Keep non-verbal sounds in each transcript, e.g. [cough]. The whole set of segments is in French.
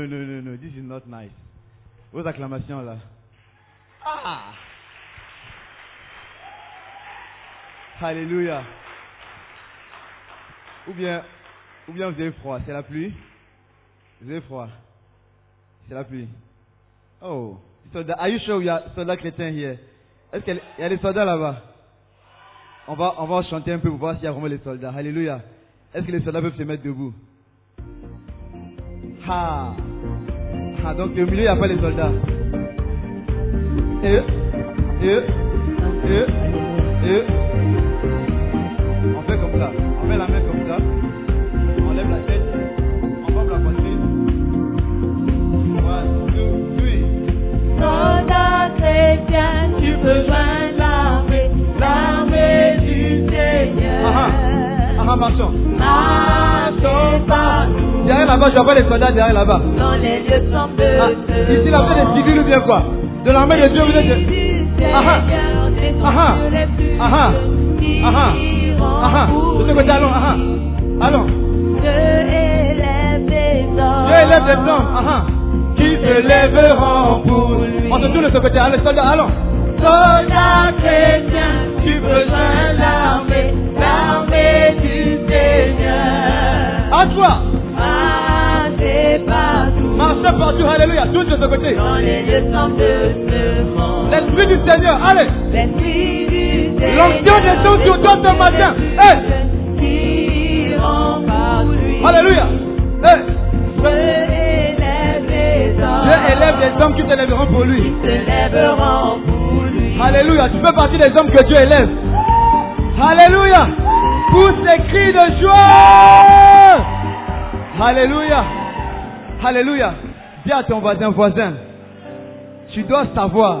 No, no, no, no. This is not nice. Vos acclamations là. Ah! Alléluia. Ou bien, ou bien vous avez froid. C'est la pluie? Vous avez froid? C'est la pluie. Oh. Soldat. Are you sure we are soldats chrétiens here? Est-ce qu'il y a des soldats là-bas? On va, on va chanter un peu pour voir s'il y a vraiment les soldats. Alléluia. Est-ce que les soldats peuvent se mettre debout? Ah. Ah, donc au milieu, il n'y a pas les soldats. Et, et, et, et. On fait comme ça. On met la main comme ça. On lève la tête. On pompe la poitrine. One, two, three. Soldat chrétien, tu peux joindre l'armée, l'armée du Seigneur. Ah ah. Ah marchons. Partout Derrière là-bas, je vois les soldats derrière là-bas. dans les lieux sombres de Ah, ici, la fait des civils ou bien quoi? De l'armée de Dieu, vous êtes. Ah ah. Ah ah. Ah ah. Ah ah. Ah ah. De ce côté, allons. Ah ah. Allons. Dieu élève des hommes. Dieu élève des hommes. Ah ah. Qui se lèveront pour lui. On se tourne de ce côté. Allez, soldats, allons. Soldat chrétien, tu joindre l'armée, l'armée du Seigneur. À toi. Marchez. Alléluia. Tous de ce côté. dans les lieux sombres de ce monde. L'Esprit du Seigneur. Allez. L'esprit du Seigneur. L'onction descend sur toi ce matin. Hey. Qui rend par lui. Alléluia. Hey. Dieu élève les hommes. Dieu élève des hommes qui se lèveront pour lui. Qui se lèveront pour lui. Alléluia. Tu fais partie des hommes que Dieu élève. Alléluia. Pousse les cris de joie. Alléluia. Alléluia. Dis à ton voisin, voisin, tu dois savoir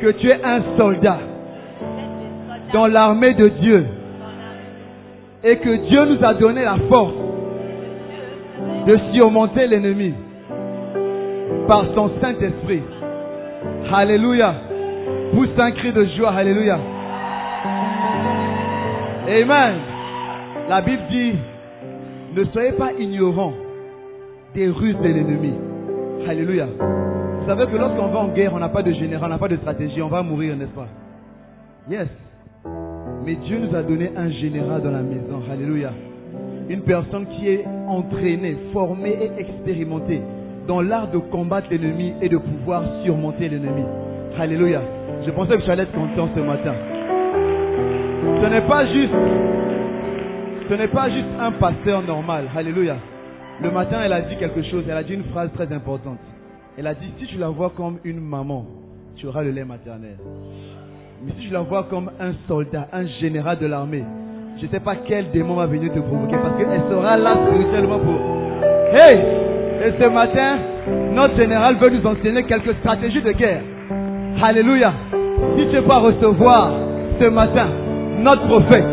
que tu es un soldat dans l'armée de Dieu et que Dieu nous a donné la force de surmonter l'ennemi par son Saint-Esprit. Alléluia. Pousse un cri de joie. Alléluia. Amen. La Bible dit, ne soyez pas ignorants des ruses de l'ennemi. Alléluia. Vous savez que lorsqu'on va en guerre, on n'a pas de général, on n'a pas de stratégie, on va mourir, n'est-ce pas? Yes. Mais Dieu nous a donné un général dans la maison. Alléluia. Une personne qui est entraînée, formée et expérimentée dans l'art de combattre l'ennemi et de pouvoir surmonter l'ennemi. Alléluia. Je pensais que tu allais être content ce matin. Ce n'est pas juste, ce n'est pas juste un pasteur normal. Alléluia. Le matin, elle a dit quelque chose. Elle a dit une phrase très importante. Elle a dit, si tu la vois comme une maman, tu auras le lait maternel. Mais si tu la vois comme un soldat, un général de l'armée, je ne sais pas quel démon va venir te provoquer parce qu'elle sera là spirituellement pour... Hey Et ce matin, notre général veut nous enseigner quelques stratégies de guerre. Alléluia. Si tu pas recevoir ce matin notre prophète,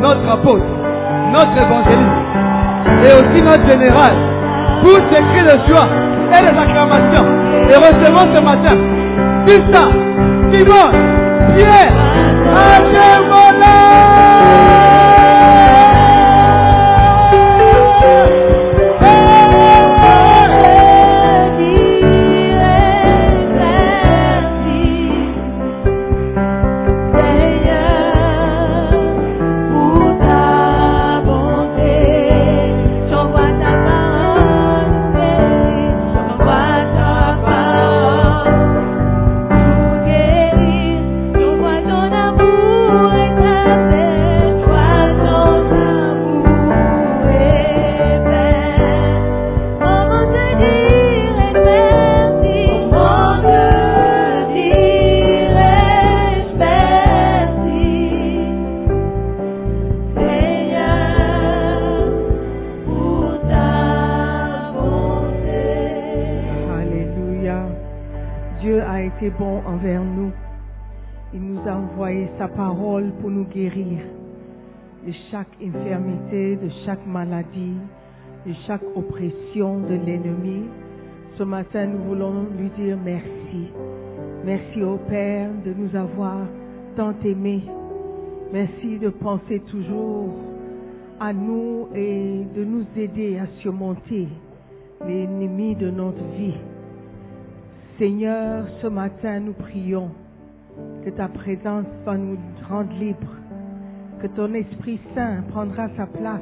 notre apôtre, notre évangéliste et aussi notre général, pour ces cris de joie et les acclamations et recevons ce matin Pista, Simon, Pierre, Alléluia. Chaque maladie, de chaque oppression de l'ennemi. Ce matin, nous voulons lui dire merci. Merci au Père de nous avoir tant aimés. Merci de penser toujours à nous et de nous aider à surmonter l'ennemi de notre vie. Seigneur, ce matin, nous prions que ta présence va nous rendre libres, que ton Esprit Saint prendra sa place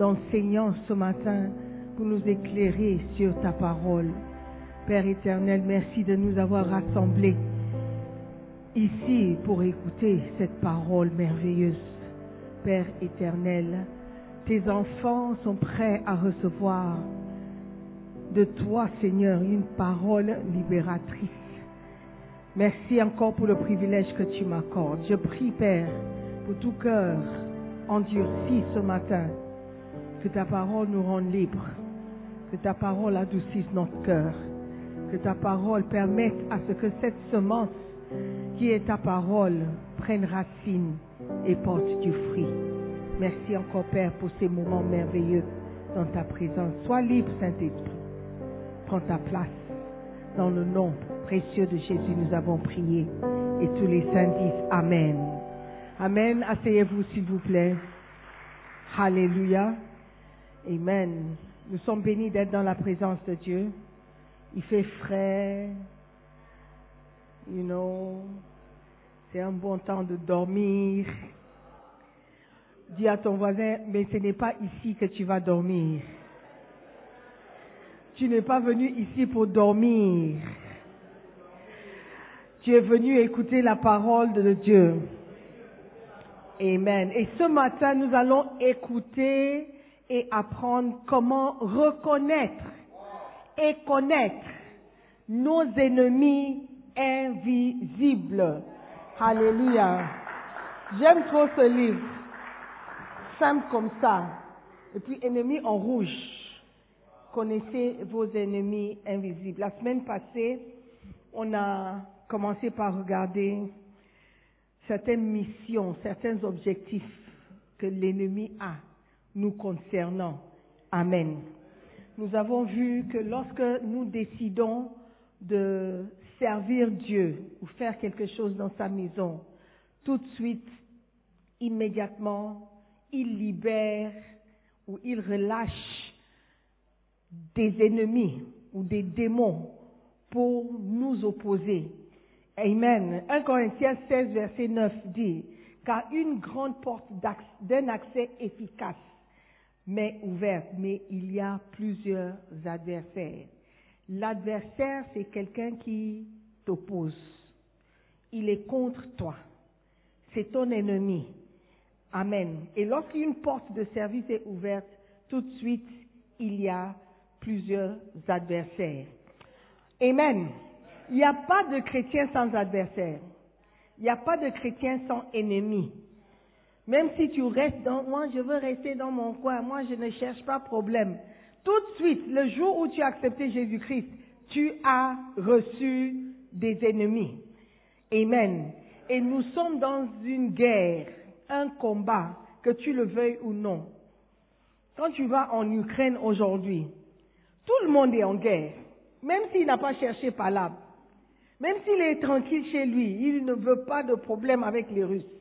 d'enseignant ce matin pour nous éclairer sur ta parole. Père éternel, merci de nous avoir rassemblés ici pour écouter cette parole merveilleuse. Père éternel, tes enfants sont prêts à recevoir de toi, Seigneur, une parole libératrice. Merci encore pour le privilège que tu m'accordes. Je prie, Père, pour tout cœur endurci ce matin, que ta parole nous rende libres, que ta parole adoucisse notre cœur, que ta parole permette à ce que cette semence qui est ta parole prenne racine et porte du fruit. Merci encore, Père, pour ces moments merveilleux dans ta présence. Sois libre, Saint-Esprit. Prends ta place. Dans le nom précieux de Jésus, nous avons prié. Et tous les saints disent Amen. Amen. Asseyez-vous, s'il vous plaît. Alléluia. Amen. Nous sommes bénis d'être dans la présence de Dieu. Il fait frais. You know, c'est un bon temps de dormir. Dis à ton voisin, mais ce n'est pas ici que tu vas dormir. Tu n'es pas venu ici pour dormir. Tu es venu écouter la parole de Dieu. Amen. Et ce matin, nous allons écouter et apprendre comment reconnaître et connaître nos ennemis invisibles. Alléluia. J'aime trop ce livre. Simple comme ça. Et puis, ennemis en rouge. Connaissez vos ennemis invisibles. La semaine passée, on a commencé par regarder certaines missions, certains objectifs que l'ennemi a nous concernant. Amen. Nous avons vu que lorsque nous décidons de servir Dieu ou faire quelque chose dans sa maison, tout de suite, immédiatement, il libère ou il relâche des ennemis ou des démons pour nous opposer. Amen. 1 Corinthiens 16, verset 9 dit, car une grande porte d'un accès efficace m'est ouverte, mais il y a plusieurs adversaires. L'adversaire, c'est quelqu'un qui t'oppose. Il est contre toi. C'est ton ennemi. Amen. Et lorsqu'une porte de service est ouverte, tout de suite, il y a plusieurs adversaires. Amen. Il n'y a pas de chrétien sans adversaire. Il n'y a pas de chrétien sans ennemi. Même si tu restes dans, moi je veux rester dans mon coin, moi je ne cherche pas problème. Tout de suite, le jour où tu as accepté Jésus-Christ, tu as reçu des ennemis. Amen. Et nous sommes dans une guerre, un combat, que tu le veuilles ou non. Quand tu vas en Ukraine aujourd'hui, tout le monde est en guerre, même s'il n'a pas cherché palabre. Même s'il est tranquille chez lui, il ne veut pas de problème avec les Russes.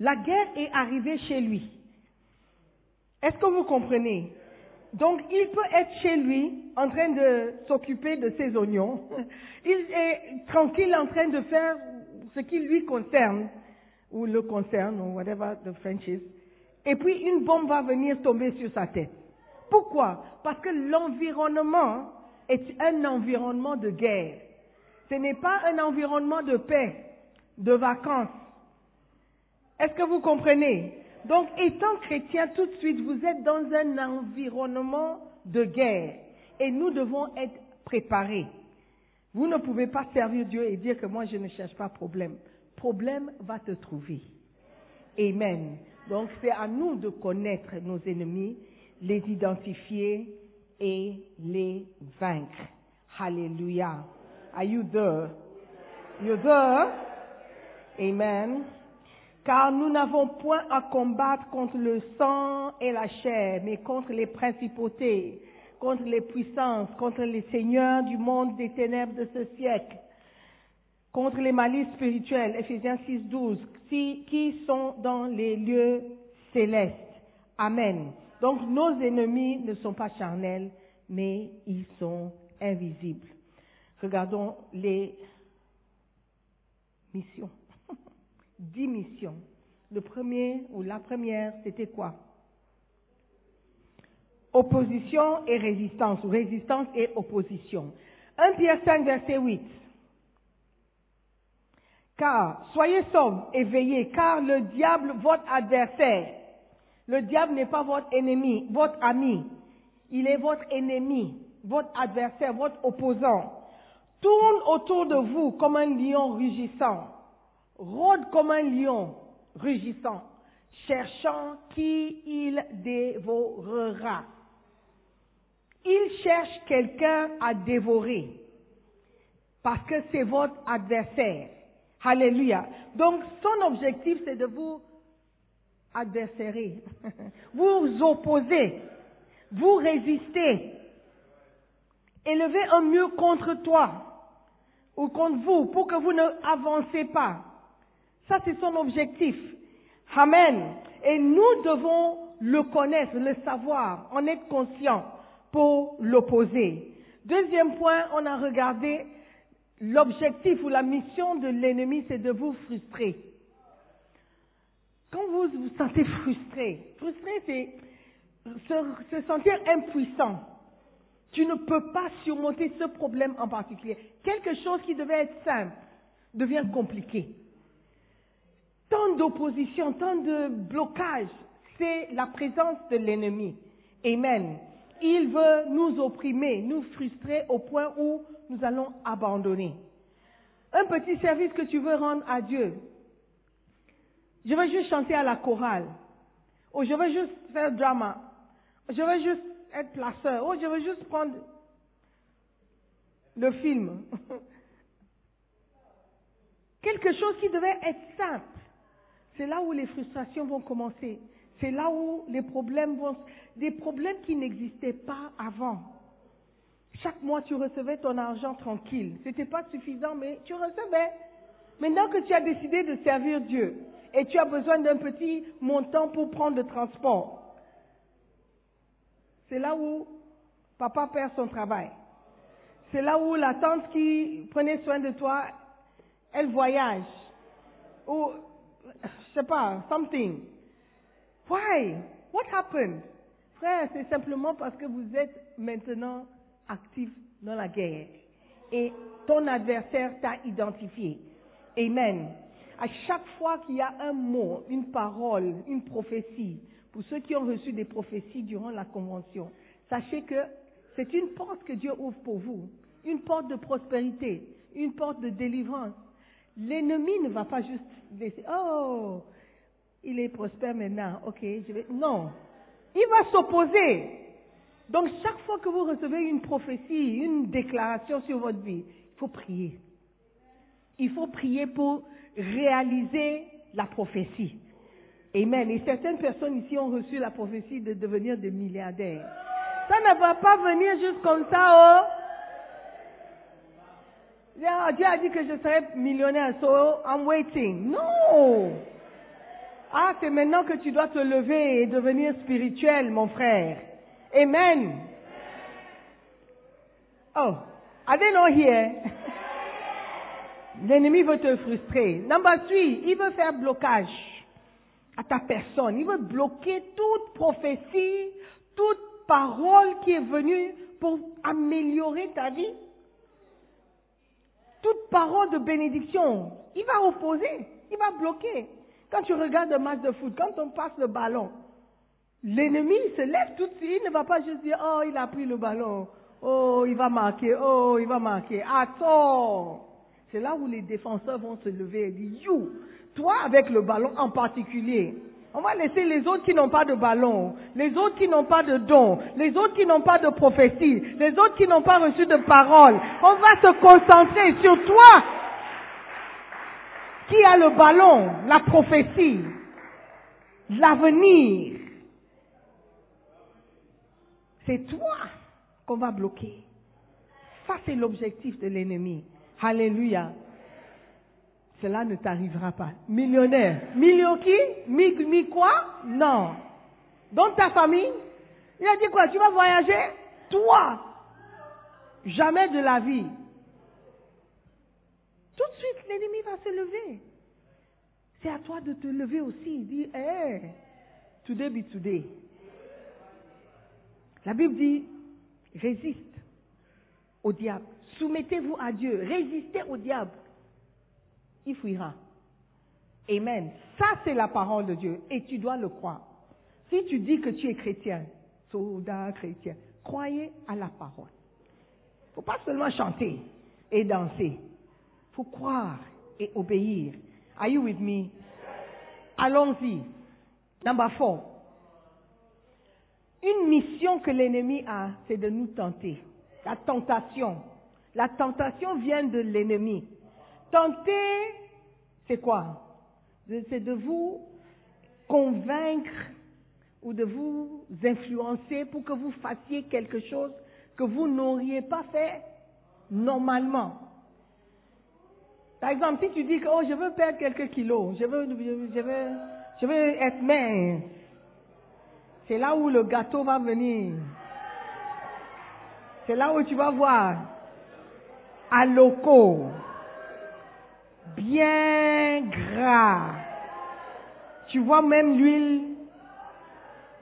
La guerre est arrivée chez lui. Est-ce que vous comprenez? Donc il peut être chez lui en train de s'occuper de ses oignons. [laughs] Il est tranquille en train de faire ce qui lui concerne, ou le concerne, ou whatever the French is. Et puis une bombe va venir tomber sur sa tête. Pourquoi? Parce que l'environnement est un environnement de guerre. Ce n'est pas un environnement de paix, de vacances. Est-ce que vous comprenez? Donc, étant chrétien, tout de suite, vous êtes dans un environnement de guerre. Et nous devons être préparés. Vous ne pouvez pas servir Dieu et dire que moi, je ne cherche pas problème. Problème va te trouver. Amen. Donc, c'est à nous de connaître nos ennemis, les identifier et les vaincre. Hallelujah. Are you there? You there? Amen. Car nous n'avons point à combattre contre le sang et la chair, mais contre les principautés, contre les puissances, contre les seigneurs du monde des ténèbres de ce siècle, contre les malices spirituels, Ephésiens 6, 12, qui, qui sont dans les lieux célestes. Amen. Donc nos ennemis ne sont pas charnels, mais ils sont invisibles. Regardons les missions. Dix missions. Le premier ou la première, c'était quoi? Opposition et résistance, ou résistance et opposition. 1 Pierre 5, verset 8. Car, soyez sobres et veillez, car le diable, votre adversaire, le diable n'est pas votre ennemi, votre ami, il est votre ennemi, votre adversaire, votre opposant. Tourne autour de vous comme un lion rugissant, rôde comme un lion rugissant, cherchant qui il dévorera. Il cherche quelqu'un à dévorer parce que c'est votre adversaire. Alléluia. Donc son objectif, c'est de vous adversaire, [laughs] vous opposer, vous résister, élever un mur contre toi ou contre vous pour que vous ne avancez pas. Ça, c'est son objectif. Amen. Et nous devons le connaître, le savoir, en être conscient pour l'opposer. Deuxième point, on a regardé l'objectif ou la mission de l'ennemi, c'est de vous frustrer. Quand vous vous sentez frustré, frustré, c'est se, se sentir impuissant. Tu ne peux pas surmonter ce problème en particulier. Quelque chose qui devait être simple devient compliqué. Tant d'opposition, tant de blocage, c'est la présence de l'ennemi. Amen. Il veut nous opprimer, nous frustrer au point où nous allons abandonner. Un petit service que tu veux rendre à Dieu. Je veux juste chanter à la chorale. Ou je veux juste faire drama. Je veux juste être placeur. Ou je veux juste prendre le film. [laughs] Quelque chose qui devait être simple. C'est là où les frustrations vont commencer. C'est là où les problèmes vont... Des problèmes qui n'existaient pas avant. Chaque mois, tu recevais ton argent tranquille. Ce n'était pas suffisant, mais tu recevais. Maintenant que tu as décidé de servir Dieu et tu as besoin d'un petit montant pour prendre le transport, c'est là où papa perd son travail. C'est là où la tante qui prenait soin de toi, elle voyage. Je sais pas, something. Why? What happened? Frère, c'est simplement parce que vous êtes maintenant actif dans la guerre. Et ton adversaire t'a identifié. Amen. À chaque fois qu'il y a un mot, une parole, une prophétie, pour ceux qui ont reçu des prophéties durant la convention, sachez que c'est une porte que Dieu ouvre pour vous. Une porte de prospérité, une porte de délivrance. L'ennemi ne va pas juste laisser, oh, il est prospère maintenant, ok, je vais. Non. Il va s'opposer. Donc chaque fois que vous recevez une prophétie, une déclaration sur votre vie, il faut prier. Il faut prier pour réaliser la prophétie. Amen. Et certaines personnes ici ont reçu la prophétie de devenir des milliardaires. Ça ne va pas venir juste comme ça, oh. Dieu a dit que je serais millionnaire, so I'm waiting. Non. Ah, c'est maintenant que tu dois te lever et devenir spirituel, mon frère. Amen. Oh, are they not here? [laughs] L'ennemi veut te frustrer. Number three, il veut faire blocage à ta personne. Il veut bloquer toute prophétie, toute parole qui est venue pour améliorer ta vie. Toute parole de bénédiction, il va opposer, il va bloquer. Quand tu regardes un match de foot, quand on passe le ballon, l'ennemi se lève tout de suite, il ne va pas juste dire, oh, il a pris le ballon, oh, il va marquer, oh, il va marquer. Attends. C'est là où les défenseurs vont se lever et dire, you, toi avec le ballon en particulier, on va laisser les autres qui n'ont pas de ballon, les autres qui n'ont pas de don, les autres qui n'ont pas de prophétie, les autres qui n'ont pas reçu de parole. On va se concentrer sur toi qui a le ballon, la prophétie, l'avenir. C'est toi qu'on va bloquer. Ça, c'est l'objectif de l'ennemi. Alléluia. Cela ne t'arrivera pas. Millionnaire. Million qui? Mi, mi quoi? Non. Dans ta famille? Il a dit quoi? Tu vas voyager? Toi. Jamais de la vie. Tout de suite, l'ennemi va se lever. C'est à toi de te lever aussi. Dis, hey, today be today. La Bible dit, résiste au diable. Soumettez-vous à Dieu. Résistez au diable. Il fuira. Amen. Ça, c'est la parole de Dieu. Et tu dois le croire. Si tu dis que tu es chrétien, soldat chrétien, croyez à la parole. Il ne faut pas seulement chanter et danser. Il faut croire et obéir. Are you with me? Allons-y. Number four. Une mission que l'ennemi a, c'est de nous tenter. La tentation. La tentation vient de l'ennemi. Tenter, c'est quoi? C'est de vous convaincre ou de vous influencer pour que vous fassiez quelque chose que vous n'auriez pas fait normalement. Par exemple, si tu dis que oh, je veux perdre quelques kilos, je veux, je veux, je veux être mince, c'est là où le gâteau va venir. C'est là où tu vas voir à loco, bien gras. Tu vois même l'huile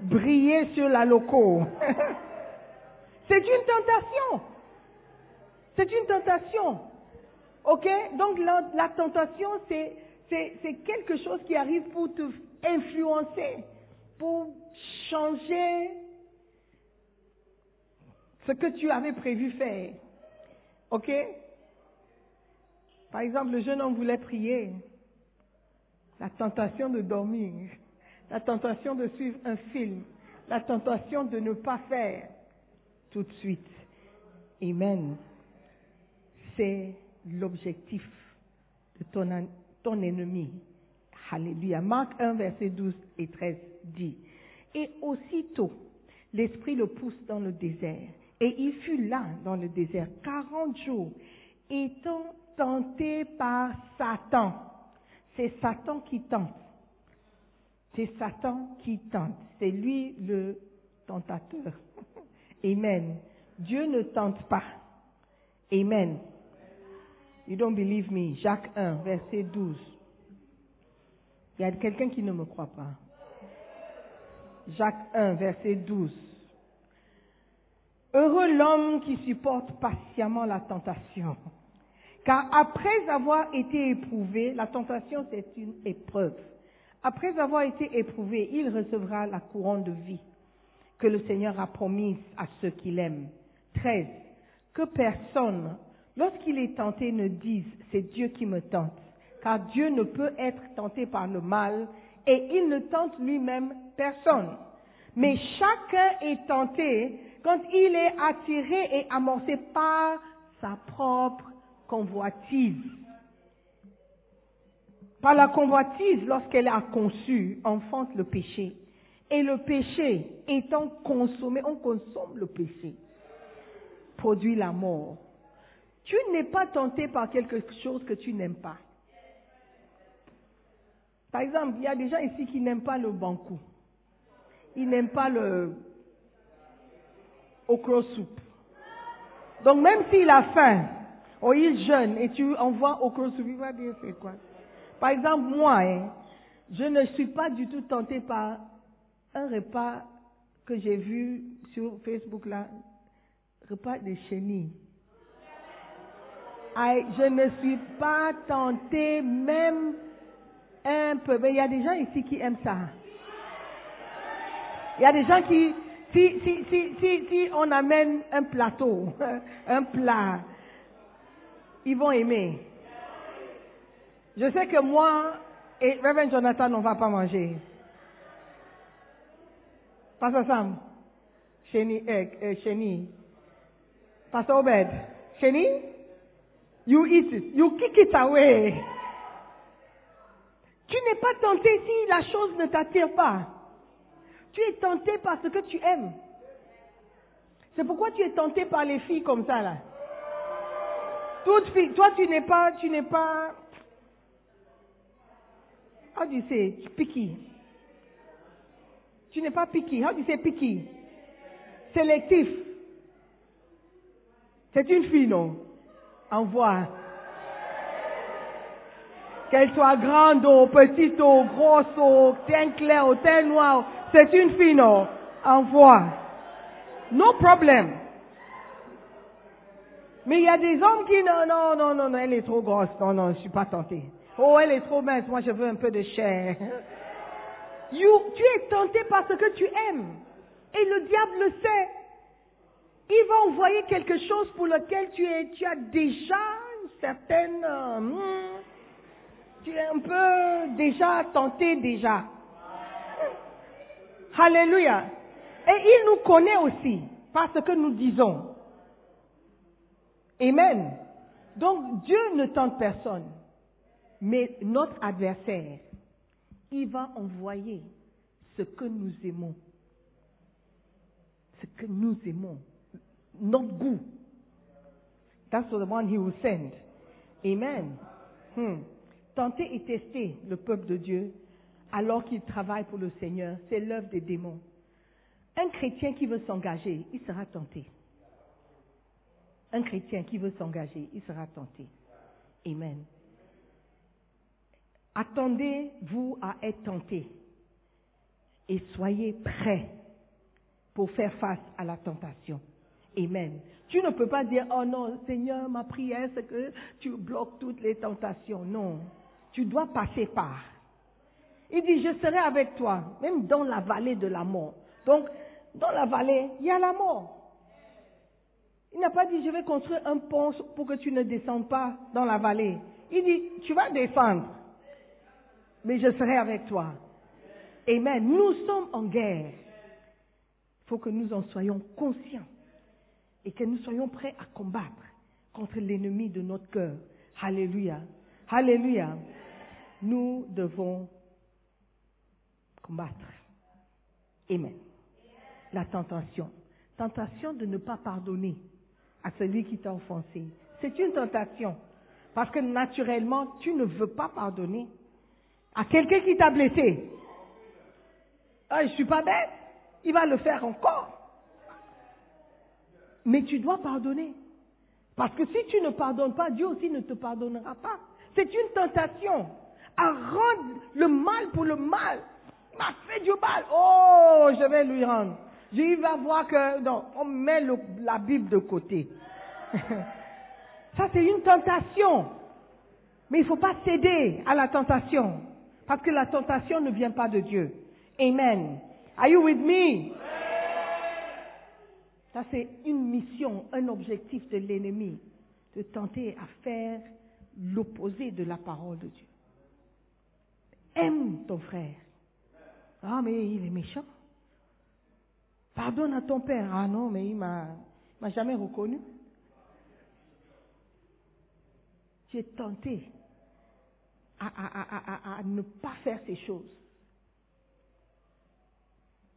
briller sur la loco. [laughs] C'est une tentation. C'est une tentation. OK? Donc la, tentation, c'est, c'est, c'est quelque chose qui arrive pour te influencer, pour changer ce que tu avais prévu faire. OK? Par exemple, le jeune homme voulait prier. La tentation de dormir. La tentation de suivre un film. La tentation de ne pas faire tout de suite. Amen. C'est l'objectif de ton, ton ennemi. Alléluia. Marc 1, verset 12 et 13 dit, Et aussitôt, l'Esprit le pousse dans le désert. Et il fut là dans le désert 40 jours, étant tenté par Satan. C'est Satan qui tente. C'est Satan qui tente. C'est lui le tentateur. [laughs] Amen. Dieu ne tente pas. Amen. You don't believe me. Jacques 1, verset 12. Il y a quelqu'un qui ne me croit pas. Jacques 1, verset 12. Heureux l'homme qui supporte patiemment la tentation. Car après avoir été éprouvé, la tentation c'est une épreuve. Après avoir été éprouvé, il recevra la couronne de vie que le Seigneur a promise à ceux qu'il aime. 13. Que personne, lorsqu'il est tenté, ne dise c'est Dieu qui me tente. Car Dieu ne peut être tenté par le mal et il ne tente lui-même personne. Mais chacun est tenté quand il est attiré et amorcé par sa propre convoitise. Par la convoitise, lorsqu'elle a conçu, enfante le péché. Et le péché étant consommé, on consomme le péché, produit la mort. Tu n'es pas tenté par quelque chose que tu n'aimes pas. Par exemple, il y a des gens ici qui n'aiment pas le bankou. Ils n'aiment pas le okra soup. Donc même s'il a faim, ou il jeûne et tu envoies soup, il va dire c'est quoi? Par exemple, moi, hein, je ne suis pas du tout tenté par un repas que j'ai vu sur Facebook là, repas de chenilles. je ne suis pas tentée même un peu. Mais il y a des gens ici qui aiment ça. Il y a des gens qui, si, si, si, si on amène un plateau, [laughs] un plat, ils vont aimer. Je sais que moi et Reverend Jonathan, on ne va pas manger. Pastor Sam, Sheni, eh, eh. Pastor Obed, Sheni, you eat it, you kick it away. Tu n'es pas tenté si la chose ne t'attire pas. Tu es tenté par ce que tu aimes. C'est pourquoi tu es tenté par les filles comme ça là. Toutes filles, toi tu n'es pas, tu n'es pas, How do you say picky? Tu n'es pas picky. How do you say picky? Sélectif. C'est une fille, non? Envoie. Qu'elle soit grande ou petite ou grosse ou teint clair ou teint noir, c'est une fille, non? Envoie. No problème. Mais il y a des hommes qui, non, non, non, non, non, elle est trop grosse. Non, non, je suis pas tenté. Oh, elle est trop mince. Moi, je veux un peu de chair. [laughs] You, tu es tenté parce que tu aimes. Et le diable le sait. Il va envoyer quelque chose pour lequel tu, es, tu as déjà une certaine... euh, hmm, tu es un peu déjà tenté déjà. Alléluia. Et il nous connaît aussi parce que nous disons. Amen. Donc Dieu ne tente personne. Mais notre adversaire, il va envoyer ce que nous aimons. Ce que nous aimons. Notre goût. That's the one he will send. Amen. Hmm. Tenter et tester le peuple de Dieu alors qu'il travaille pour le Seigneur, c'est l'œuvre des démons. Un chrétien qui veut s'engager, il sera tenté. Un chrétien qui veut s'engager, il sera tenté. Amen. Attendez-vous à être tenté et soyez prêts pour faire face à la tentation. Amen. Tu ne peux pas dire, oh non, Seigneur, ma prière, c'est que tu bloques toutes les tentations. Non. Tu dois passer par. Il dit, je serai avec toi, même dans la vallée de la mort. Donc, dans la vallée, il y a la mort. Il n'a pas dit, je vais construire un pont pour que tu ne descendes pas dans la vallée. Il dit, tu vas descendre, mais je serai avec toi. Amen. Nous sommes en guerre. Il faut que nous en soyons conscients et que nous soyons prêts à combattre contre l'ennemi de notre cœur. Alléluia. Alléluia. Nous devons combattre. Amen. La tentation. Tentation de ne pas pardonner à celui qui t'a offensé. C'est une tentation. Parce que naturellement, tu ne veux pas pardonner à quelqu'un qui t'a blessé. Ah, je suis pas bête. Il va le faire encore. Mais tu dois pardonner. Parce que si tu ne pardonnes pas, Dieu aussi ne te pardonnera pas. C'est une tentation à rendre le mal pour le mal. Il m'a fait du mal. Oh, je vais lui rendre. Il va voir que, non, on met la Bible de côté. [laughs] Ça, c'est une tentation. Mais il ne faut pas céder à la tentation. Parce que la tentation ne vient pas de Dieu. Amen. Are you with me? Ça, c'est une mission, un objectif de l'ennemi, de tenter à faire l'opposé de la parole de Dieu. Aime ton frère. Ah, mais il est méchant. Pardonne à ton père. Ah non, mais il m'a, m'a jamais reconnu. Tu es tenté à, à- à- à- ne pas faire ces choses.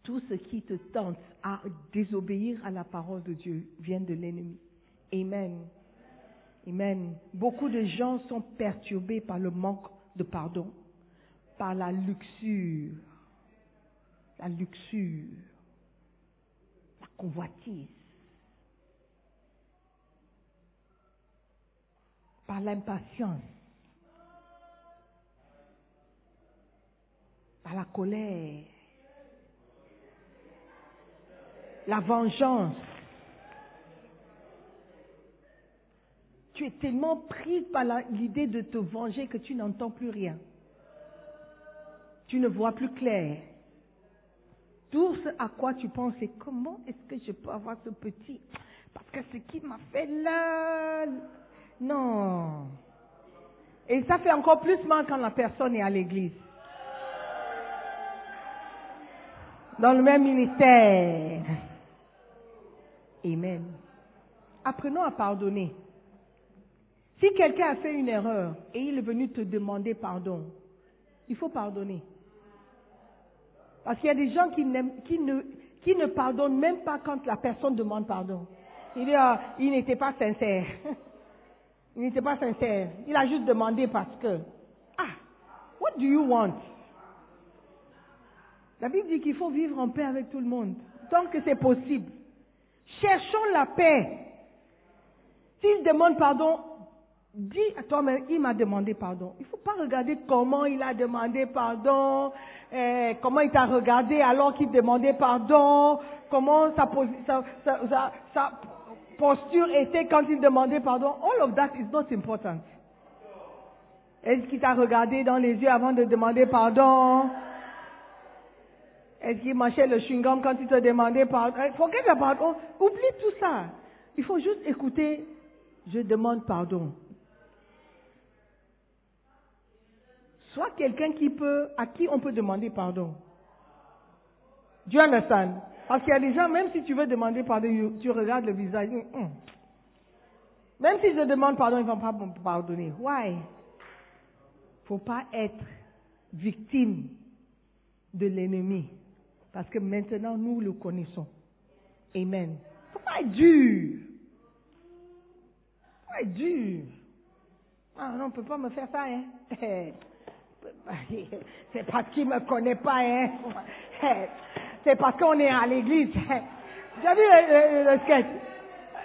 Tout ce qui te tente à désobéir à la parole de Dieu vient de l'ennemi. Amen. Amen. Beaucoup de gens sont perturbés par le manque de pardon, par la luxure, la luxure, convoitise, par l'impatience, par la colère, la vengeance. Tu es tellement prise par l'idée de te venger que tu n'entends plus rien. Tu ne vois plus clair. Tout ce à quoi tu penses, c'est comment est-ce que je peux avoir ce petit? Parce que ce qui m'a fait là... Non. Et ça fait encore plus mal quand la personne est à l'église. Dans le même ministère. Amen. Apprenons à pardonner. Si quelqu'un a fait une erreur et il est venu te demander pardon, il faut pardonner. Parce qu'il y a des gens qui, ne, qui ne pardonnent même pas quand la personne demande pardon. Il ah, il n'était pas sincère. [laughs] Il n'était pas sincère. Il a juste demandé parce que. Ah, what do you want? La Bible dit qu'il faut vivre en paix avec tout le monde, tant que c'est possible. Cherchons la paix. S'il demande pardon, dis à toi, mais il m'a demandé pardon. Il ne faut pas regarder comment il a demandé pardon, eh, comment il t'a regardé alors qu'il demandait pardon, comment sa, posture était quand il demandait pardon? All of that is not important. Est-ce qu'il t'a regardé dans les yeux avant de demander pardon? Est-ce qu'il mâchait le chewing-gum quand il te demandait pardon? Eh, Forget about all. Oublie tout ça. Il faut juste écouter. Je demande pardon. Sois quelqu'un qui peut, à qui on peut demander pardon. Do you understand? Parce qu'il y a des gens, même si tu veux demander pardon, tu regardes le visage. hum, hum. Même si je demande pardon, ils ne vont pas me pardonner. Why? faut pas être victime de l'ennemi. Parce que maintenant, nous le connaissons. Amen. faut pas être dur. faut pas être dur. Ah non, on ne peut pas me faire ça, hein. [laughs] [laughs] C'est parce qu'il ne me connaît pas, hein. [laughs] C'est parce qu'on est à l'église. [laughs] J'ai vu le, sketch.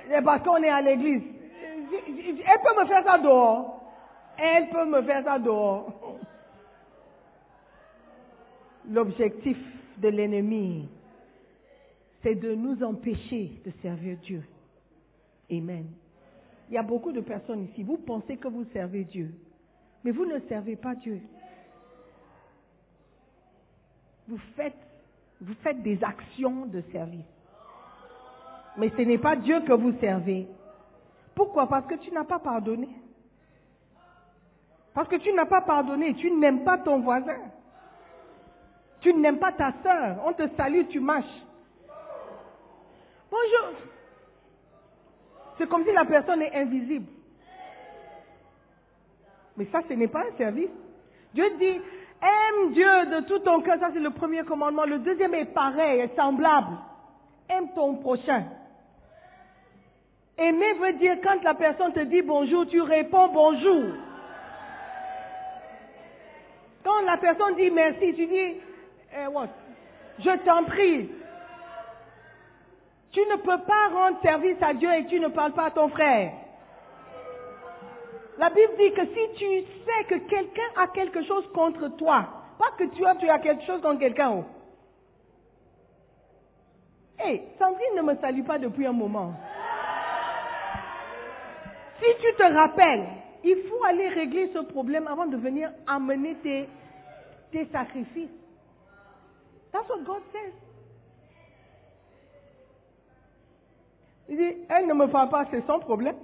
C'est parce qu'on est à l'église. Elle peut me faire ça dehors. Elle peut me faire ça dehors. L'objectif de l'ennemi, c'est de nous empêcher de servir Dieu. Amen. Il y a beaucoup de personnes ici, vous pensez que vous servez Dieu, mais vous ne servez pas Dieu. Vous faites, vous faites des actions de service. Mais ce n'est pas Dieu que vous servez. Pourquoi? Parce que tu n'as pas pardonné. Parce que tu n'as pas pardonné, tu n'aimes pas ton voisin. Tu n'aimes pas ta sœur. On te salue, tu marches. Bonjour. C'est comme si la personne est invisible. Mais ça, ce n'est pas un service. Dieu dit, aime Dieu de tout ton cœur. Ça, c'est le premier commandement. Le deuxième est pareil, est semblable. Aime ton prochain. Aimer veut dire quand la personne te dit bonjour, tu réponds bonjour. Quand la personne dit merci, tu dis, eh, what? je t'en prie. Tu ne peux pas rendre service à Dieu et tu ne parles pas à ton frère. La Bible dit que si tu sais que quelqu'un a quelque chose contre toi, pas que tu as, tu as quelque chose contre quelqu'un. oh. Hé, Sandrine ne me salue pas depuis un moment. Si tu te rappelles, il faut aller régler ce problème avant de venir amener tes, tes sacrifices. That's what God says. Il dit, elle ne me parle pas, c'est son problème.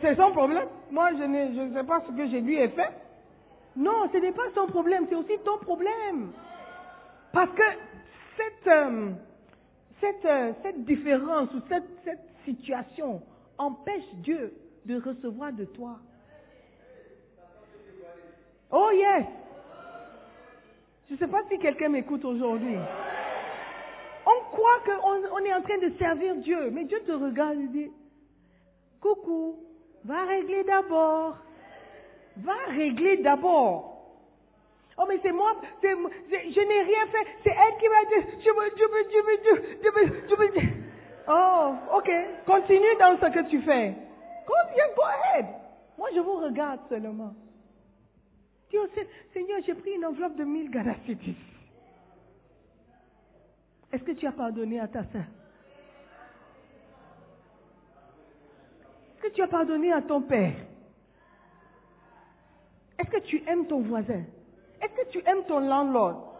C'est son problème. Moi, je ne, je sais pas ce que je lui ai fait. Non, ce n'est pas son problème, c'est aussi ton problème. Parce que cette, euh, cette, euh, cette différence ou cette, cette situation empêche Dieu de recevoir de toi. Oh yes. Je ne sais pas si quelqu'un m'écoute aujourd'hui. On croit qu'on on est en train de servir Dieu, mais Dieu te regarde et dit, coucou, va régler d'abord. Va régler d'abord. Oh, mais c'est moi, c'est, je n'ai rien fait, c'est elle qui m'a dit, je veux, je veux, je veux, je veux, je veux. Oh, ok, continue dans ce que tu fais. Yeah, go ahead. Moi, je vous regarde seulement. Dis au Seigneur, j'ai pris une enveloppe de 1000 Gadacitis. Est-ce que tu as pardonné à ta sœur? Est-ce que tu as pardonné à ton père? Est-ce que tu aimes ton voisin? Est-ce que tu aimes ton landlord?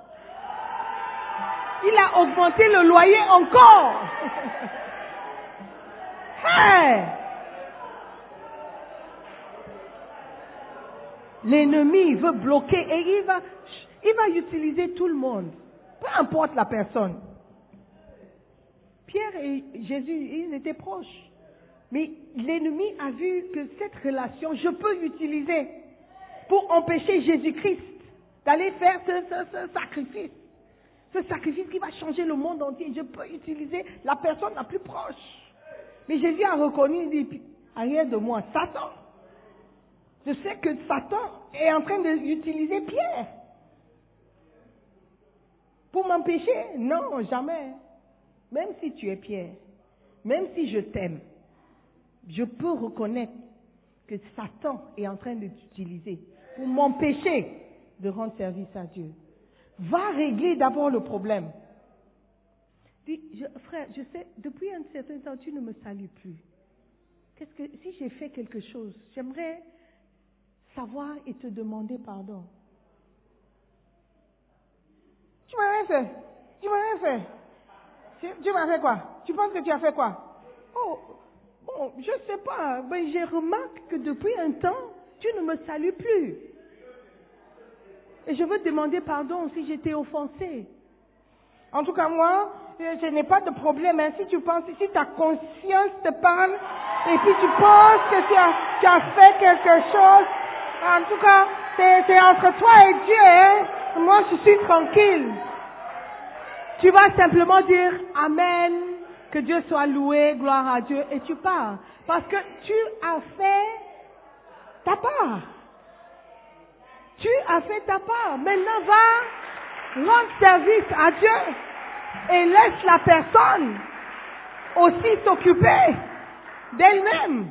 Il a augmenté le loyer encore. [laughs] L'ennemi veut bloquer et il va, il va utiliser tout le monde. Peu importe la personne. Pierre et Jésus, ils étaient proches. Mais l'ennemi a vu que cette relation, je peux l'utiliser pour empêcher Jésus-Christ d'aller faire ce, ce- ce sacrifice. Ce sacrifice qui va changer le monde entier. Je peux utiliser la personne la plus proche. Mais Jésus a reconnu, il dit, de moi, Satan. Je sais que Satan est en train d'utiliser Pierre. Pour m'empêcher Non, jamais. Même si tu es Pierre, même si je t'aime, je peux reconnaître que Satan est en train de t'utiliser pour m'empêcher de rendre service à Dieu. Va régler d'abord le problème. Dis, je- frère, je sais, depuis un certain temps, tu ne me salues plus. Qu'est-ce que, si j'ai fait quelque chose, j'aimerais savoir et te demander pardon. Tu m'as rien fait. Tu m'as rien fait. Tu, tu m'as fait quoi? Tu penses que tu as fait quoi? Oh, bon, je sais pas. Mais j'ai remarqué que depuis un temps, tu ne me salues plus. Et je veux te demander pardon si j'étais offensé. En tout cas, moi, euh, je n'ai pas de problème. hein. Si tu penses, si ta conscience te parle, et puis tu penses que tu as, tu as fait quelque chose, en tout cas, c'est c'est entre toi et Dieu. Hein. Moi, je suis tranquille. Tu vas simplement dire Amen, que Dieu soit loué, gloire à Dieu, et tu pars. Parce que tu as fait ta part. Tu as fait ta part. Maintenant, va rendre service à Dieu et laisse la personne aussi s'occuper d'elle-même.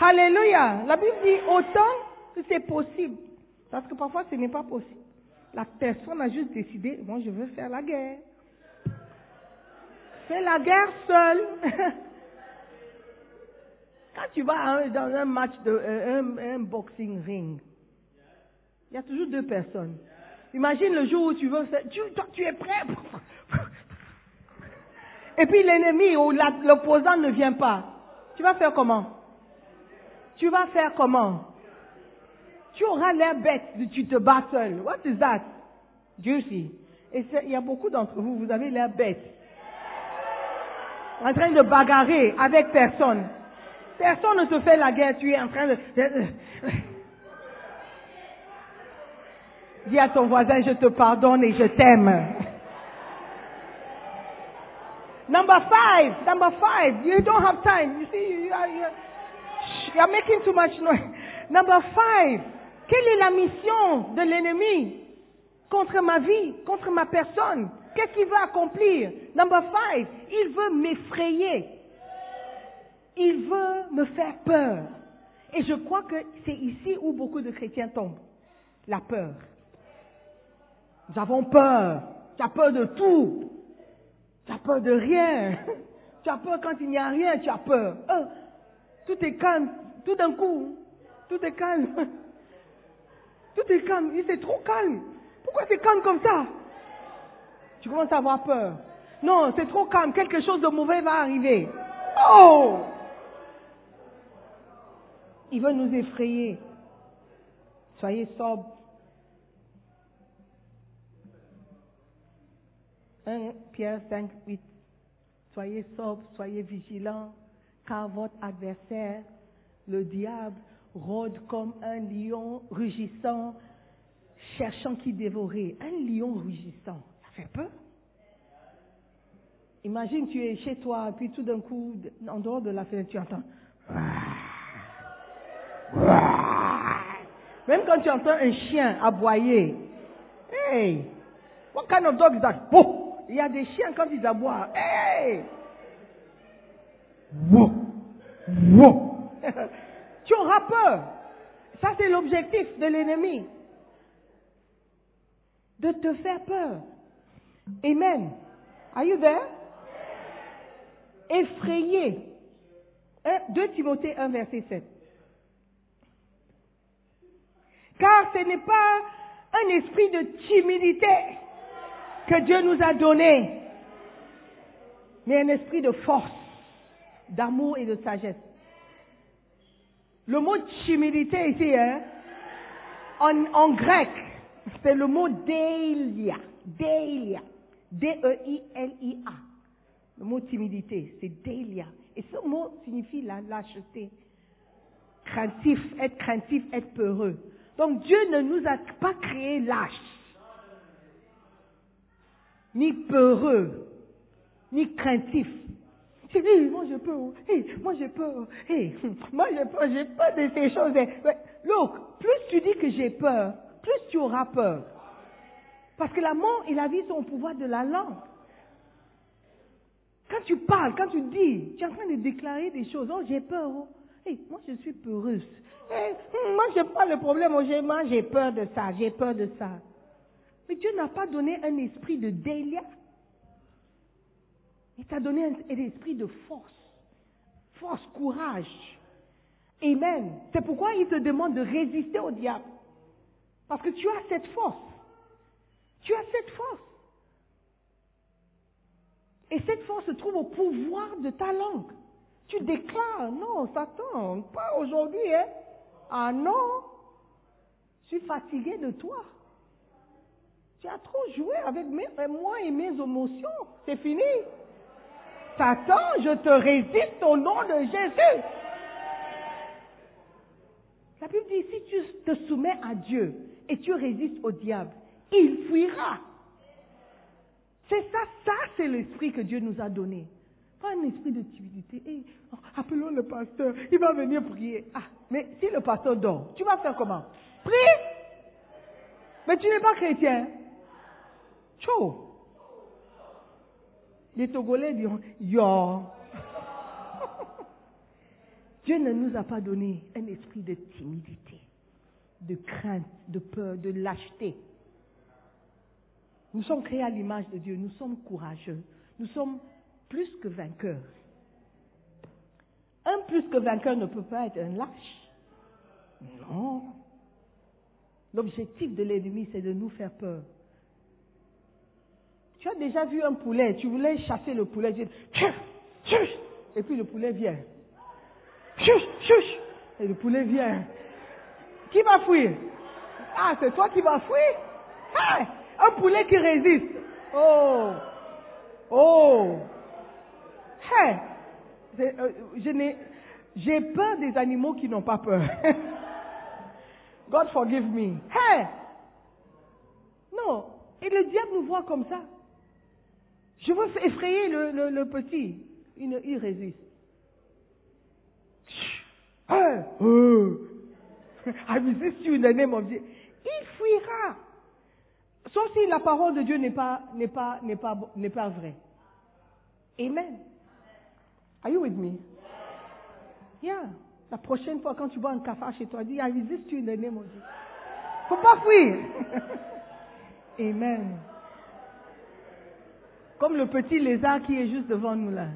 Alléluia. La Bible dit autant que c'est possible. Parce que parfois, ce n'est pas possible. La personne a juste décidé, moi, je veux faire la guerre. Fais la guerre seule. [laughs] Quand tu vas dans un match de un, boxing ring, il y a toujours deux personnes. Imagine le jour où tu veux tu, toi, tu es prêt. [laughs] Et puis l'ennemi ou l'opposant ne vient pas. Tu vas faire comment? Tu vas faire comment? Tu auras l'air bête de tu te bats seul. What is that? Sait. Et il y a beaucoup d'entre vous, vous avez l'air bête. En train de bagarrer avec personne. Personne ne te fait la guerre, tu es en train de... Dis à ton voisin, je te pardonne et je t'aime. Number five, number five, you don't have time. You see, you are, you are, Shh, you are making too much noise. Number five, quelle est la mission de l'ennemi contre ma vie, contre ma personne? Qu'est-ce qu'il veut accomplir? Number five, il veut m'effrayer. Il veut me faire peur. Et je crois que c'est ici où beaucoup de chrétiens tombent. La peur. Nous avons peur. Tu as peur de tout. Tu as peur de rien. [laughs] Tu as peur quand il n'y a rien, tu as peur. Euh, tout est calme. Tout d'un coup, tout est calme. [laughs] Tout est calme. Il c'est trop calme. Pourquoi c'est calme comme ça? Tu commences à avoir peur. Non, c'est trop calme. Quelque chose de mauvais va arriver. Oh Il veut nous effrayer. Soyez sobres. 1 Pierre 5, 8. Soyez sobres, soyez vigilants, car votre adversaire, le diable, rôde comme un lion rugissant, cherchant qui dévorer. Un lion rugissant, fait peur. Imagine, tu es chez toi, puis tout d'un coup, en dehors de la fenêtre, tu entends. Même quand tu entends un chien aboyer, hey, what kind of dog is that? Whoa! Il y a des chiens quand ils aboient, hey! Whoa! [laughs] Whoa! tu auras peur. Ça, c'est l'objectif de l'ennemi. De te faire peur. Amen. Are you there? Effrayé. 2 Timothée 1, verset 7. Car ce n'est pas un esprit de timidité que Dieu nous a donné, mais un esprit de force, d'amour et de sagesse. Le mot timidité ici, hein, en, en grec, c'est le mot délia. Délia. D-E-I-L-I-A. Le mot timidité, c'est délia. Et ce mot signifie la lâcheté. Craintif, être craintif, être peureux. Donc Dieu ne nous a pas créés lâches, ni peureux, ni craintifs. Tu dis, moi j'ai peur. Hey, moi j'ai peur. Hey, [laughs] moi j'ai peur. J'ai peur de ces choses. Look, plus tu dis que j'ai peur, plus tu auras peur. Parce que la mort et la vie sont au pouvoir de la langue. Quand tu parles, quand tu dis, tu es en train de déclarer des choses. Oh, j'ai peur. Oh. Hey, moi je suis peureuse. Hey, moi j'ai pas le problème. Oh, j'ai, moi j'ai peur de ça. J'ai peur de ça. Mais Dieu n'a pas donné un esprit de délia. Il t'a donné un, esprit de force. Force, courage. Amen. C'est pourquoi il te demande de résister au diable. Parce que tu as cette force. Tu as cette force. Et cette force se trouve au pouvoir de ta langue. Tu déclares, non, Satan, pas aujourd'hui, hein. Ah non, je suis fatigué de toi. Tu as trop joué avec moi et mes émotions. C'est fini. Satan, je te résiste au nom de Jésus. La Bible dit, si tu te soumets à Dieu et tu résistes au diable, il fuira. C'est ça, ça c'est l'esprit que Dieu nous a donné. Pas un esprit de timidité. appelons le pasteur, il va venir prier. Ah, mais si le pasteur dort, tu vas faire comment? Prie Mais tu n'es pas chrétien. Tchou les Togolais diront Yo. [laughs] Dieu ne nous a pas donné un esprit de timidité, de crainte, de peur, de lâcheté. Nous sommes créés à l'image de Dieu, nous sommes courageux, nous sommes plus que vainqueurs. Un plus que vainqueur ne peut pas être un lâche. Non. L'objectif de l'ennemi, c'est de nous faire peur. Tu as déjà vu un poulet, tu voulais chasser le poulet, tu dis, et puis le poulet vient. et le poulet vient. Qui va fuir? Ah, c'est toi qui vas fuir? Un poulet qui résiste. Oh Oh hey. Euh, j'ai peur des animaux qui n'ont pas peur. [laughs] God forgive me. Hey Non. Et le diable nous voit comme ça. Je veux effrayer le, le, petit. Il, il, résiste. Oh. [laughs] I resist you in the name of Jesus. Il fuira. Sauf si la parole de Dieu n'est pas, n'est pas, n'est pas, n'est pas vraie. Amen. Are you with me? Yeah. La prochaine fois, quand tu bois un café chez toi, dis, I resist you in the name of Jesus. Faut pas fuir. [laughs] Amen. Comme le petit lézard qui est juste devant nous là.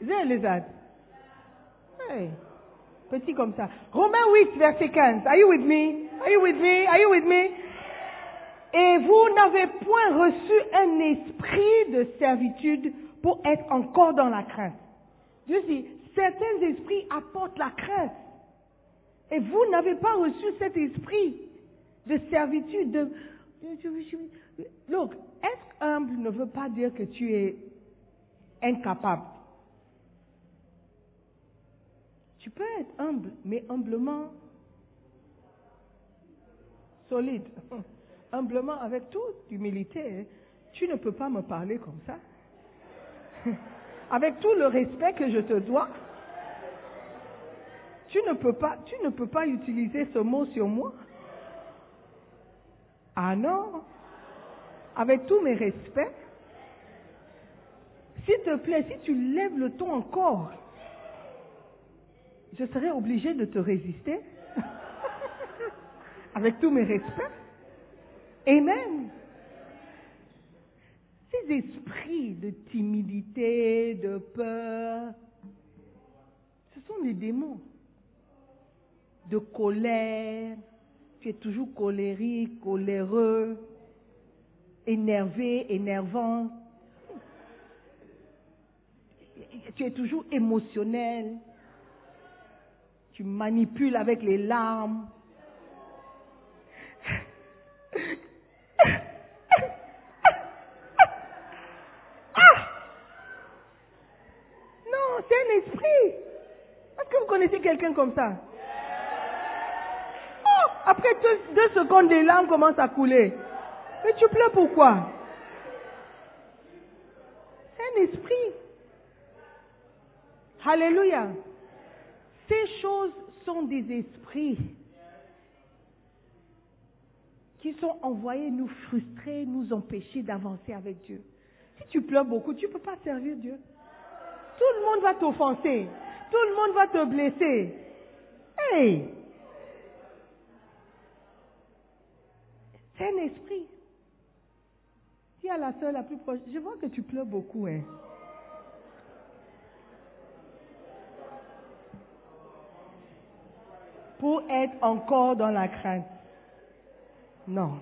C'est un lézard? Hey. Petit comme ça. Romains 8, verset 15. Are you with me? Are you with me? Are you with me? Et vous n'avez point reçu un esprit de servitude pour être encore dans la crainte. Dieu dit, certains esprits apportent la crainte. Et vous n'avez pas reçu cet esprit de servitude, de, Look, être humble ne veut pas dire que tu es incapable. Tu peux être humble, mais humblement solide. [laughs] Humblement, avec toute humilité. Tu ne peux pas me parler comme ça. [laughs] avec tout le respect que je te dois. Tu ne peux pas, tu ne peux pas utiliser ce mot sur moi. Ah non, avec tous mes respects, s'il te plaît, si tu lèves le ton encore, je serai obligé de te résister. [laughs] avec tous mes respects. Amen. Ces esprits de timidité, de peur, ce sont des démons de colère, tu es toujours colérique, coléreux, énervé, énervant. Tu es toujours émotionnel. Tu manipules avec les larmes. Ah! Non, c'est un esprit. Est-ce que vous connaissez quelqu'un comme ça? Après deux, secondes, les larmes commencent à couler. Mais tu pleures pourquoi? Un esprit. Alléluia. Ces choses sont des esprits qui sont envoyés nous frustrer, nous empêcher d'avancer avec Dieu. Si tu pleures beaucoup, tu ne peux pas servir Dieu. Tout le monde va t'offenser. Tout le monde va te blesser. Hey! C'est un esprit. Dis à la soeur la plus proche, je vois que tu pleures beaucoup, hein. Pour être encore dans la crainte. Non.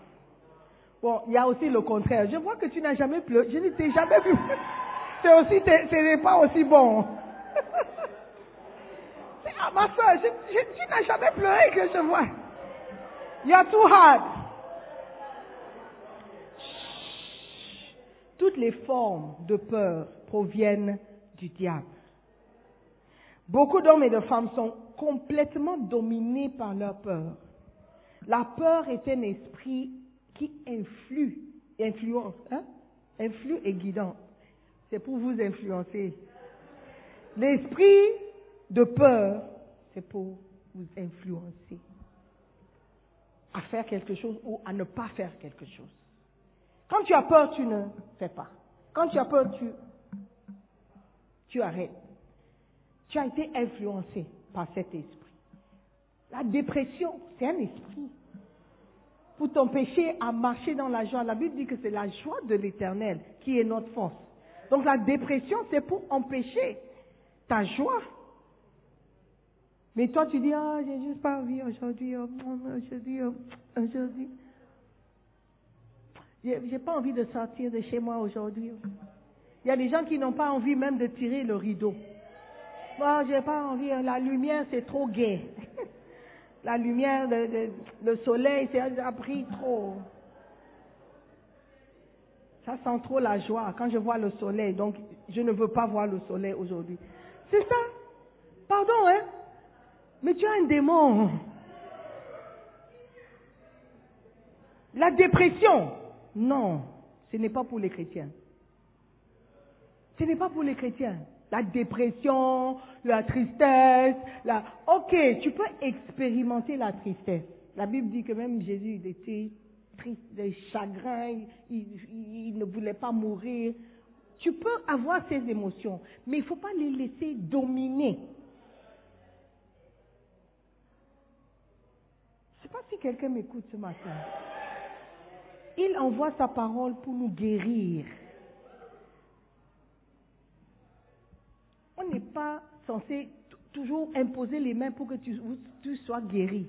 Bon, il y a aussi le contraire. Je vois que tu n'as jamais pleuré. Je ne t'ai jamais vu. C'est aussi, ce n'est pas aussi bon. [laughs] ah, ma soeur, tu n'as jamais pleuré que je vois. You are too hard. Toutes les formes de peur proviennent du diable. Beaucoup d'hommes et de femmes sont complètement dominés par leur peur. La peur est un esprit qui influe, influence, hein? influe et guidant. C'est pour vous influencer. L'esprit de peur, c'est pour vous influencer à faire quelque chose ou à ne pas faire quelque chose. Quand tu as peur, tu ne fais pas. Quand tu as peur, tu, tu arrêtes. Tu as été influencé par cet esprit. La dépression, c'est un esprit. Pour t'empêcher à marcher dans la joie. La Bible dit que c'est la joie de l'éternel qui est notre force. Donc la dépression, c'est pour empêcher ta joie. Mais toi, tu dis, ah, j'ai juste pas envie aujourd'hui, oh, aujourd'hui, oh, aujourd'hui. J'ai pas envie de sortir de chez moi aujourd'hui. Il y a des gens qui n'ont pas envie même de tirer le rideau. Moi, j'ai pas envie. Hein. La lumière, c'est trop gai. [laughs] La lumière, le soleil, c'est a pris trop. Ça sent trop la joie quand je vois le soleil. Donc, je ne veux pas voir le soleil aujourd'hui. C'est ça. Pardon, hein. Mais tu as un démon. La dépression. Non, ce n'est pas pour les chrétiens. Ce n'est pas pour les chrétiens. La dépression, la tristesse, la... Ok, tu peux expérimenter la tristesse. La Bible dit que même Jésus, était des chagrins, il, ne voulait pas mourir. Tu peux avoir ces émotions, mais il ne faut pas les laisser dominer. Je ne sais pas si quelqu'un m'écoute ce matin. Il envoie sa parole pour nous guérir. On n'est pas censé toujours imposer les mains pour que tu, tu sois guéri.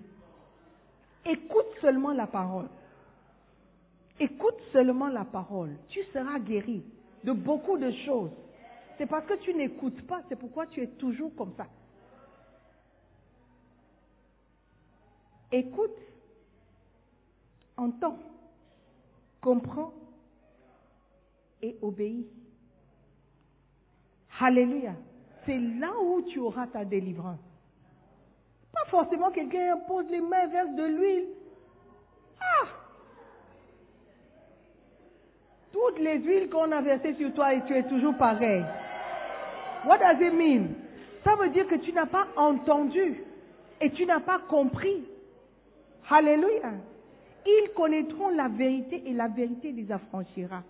Écoute seulement la parole. Écoute seulement la parole. Tu seras guéri de beaucoup de choses. C'est parce que tu n'écoutes pas, c'est pourquoi tu es toujours comme ça. Écoute, entends, comprends et obéis. Alléluia. C'est là où tu auras ta délivrance. Pas forcément quelqu'un pose les mains, verse de l'huile. Ah! Toutes les huiles qu'on a versées sur toi et tu es toujours pareil. What does it mean? Ça veut dire que tu n'as pas entendu et tu n'as pas compris. Alléluia. Ils connaîtront la vérité et la vérité les affranchira.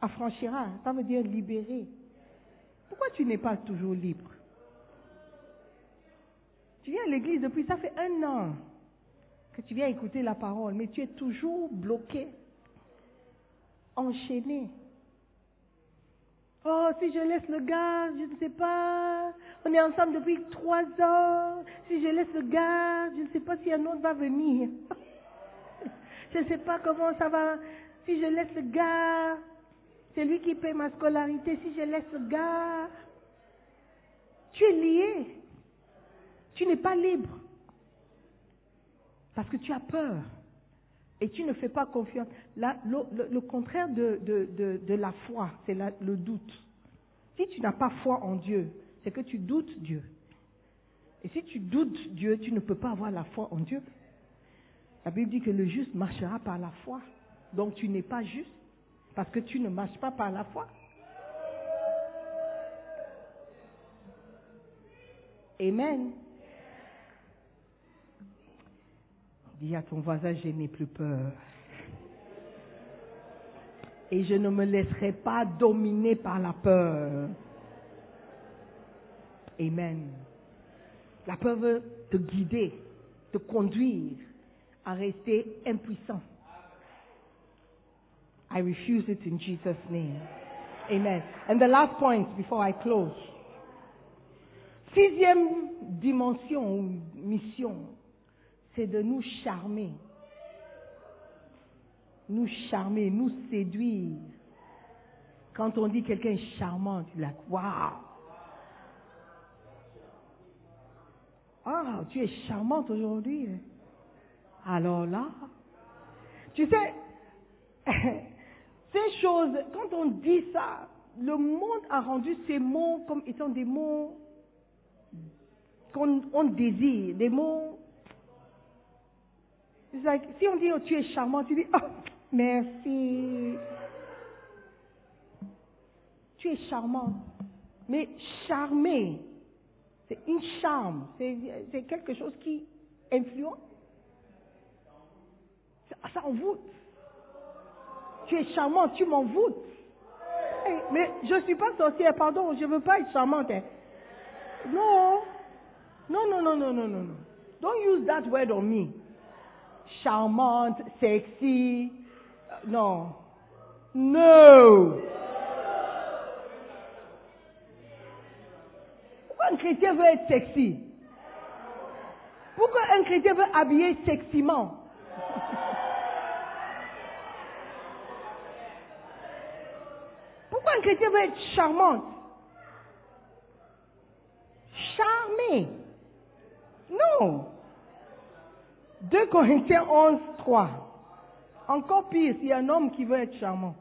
Affranchira, ça veut dire libérer. Pourquoi tu n'es pas toujours libre? Tu viens à l'église depuis, ça fait un an que tu viens écouter la parole, mais tu es toujours bloqué, enchaîné. Oh, si je laisse le gars, je ne sais pas. On est ensemble depuis trois ans. Si je laisse le gars, je ne sais pas si un autre va venir. [laughs] je ne sais pas comment ça va. Si je laisse le gars, c'est lui qui paie ma scolarité. Si je laisse le gars, tu es lié. Tu n'es pas libre. Parce que tu as peur. Et tu ne fais pas confiance. le, contraire de, de, la foi, c'est le doute. Si tu n'as pas foi en Dieu, c'est que tu doutes Dieu. Et si tu doutes Dieu, tu ne peux pas avoir la foi en Dieu. La Bible dit que le juste marchera par la foi. Donc tu n'es pas juste parce que tu ne marches pas par la foi. Amen. Dis à ton voisin, je n'ai plus peur. Et je ne me laisserai pas dominer par la peur. Amen. La peur veut te guider, te conduire à rester impuissant. I refuse it in Jesus' name. Amen. And the last point before I close. Sixième dimension ou mission, c'est de nous charmer. Nous charmer, nous séduire. Quand on dit quelqu'un est charmant, tu like, wow. Ah, tu es charmante aujourd'hui. Alors là, tu sais, [laughs] ces choses, quand on dit ça, le monde a rendu ces mots comme étant des mots qu'on on désire, des mots. Like, si on dit oh, tu es charmant, tu dis oh, merci. Tu es charmant. Mais charmer, c'est une charme, c'est quelque chose qui influence. Ça envoûte. Tu es charmant, tu m'envoûtes. mais je ne suis pas sorcière, pardon, je ne veux pas être charmante. Hein. Non. Non, non, non, non, non, non. Don't use that word on me. Charmante, sexy. Non. No. Pourquoi un chrétien veut être sexy? Pourquoi un chrétien veut habiller seximent? [laughs] Pourquoi un chrétien veut être charmante? Charmé. Non. 2 Corinthiens 11, 3. Encore pire, s'il y a un homme qui veut être charmant.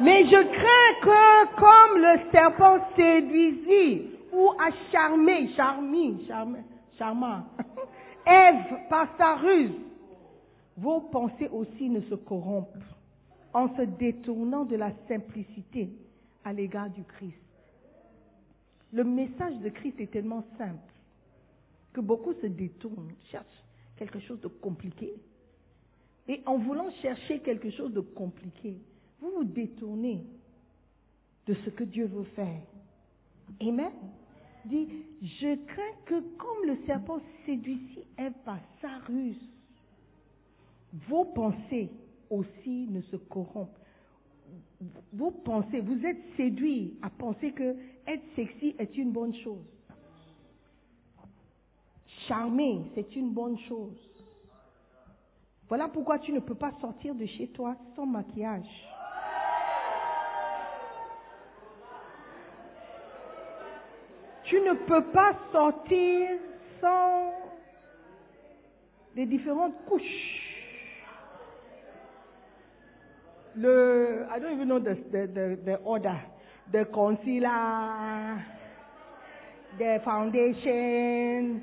Mais je crains que, comme le serpent séduisit ou a charmé, charmé, charmé, charmant, [laughs] Ève par sa ruse, vos pensées aussi ne se corrompent en se détournant de la simplicité à l'égard du Christ. Le message de Christ est tellement simple que beaucoup se détournent, cherchent quelque chose de compliqué. Et en voulant chercher quelque chose de compliqué, vous vous détournez de ce que Dieu veut faire. Amen. Dit, je crains que comme le serpent séduit Ève par sa ruse, vos pensées aussi ne se corrompent. Vos pensées, vous êtes séduits à penser que être sexy est une bonne chose. C'est une bonne chose. Voilà pourquoi tu ne peux pas sortir de chez toi sans maquillage. Tu ne peux pas sortir sans les différentes couches. Le, I don't even know the, the, the order. The concealer, the foundation,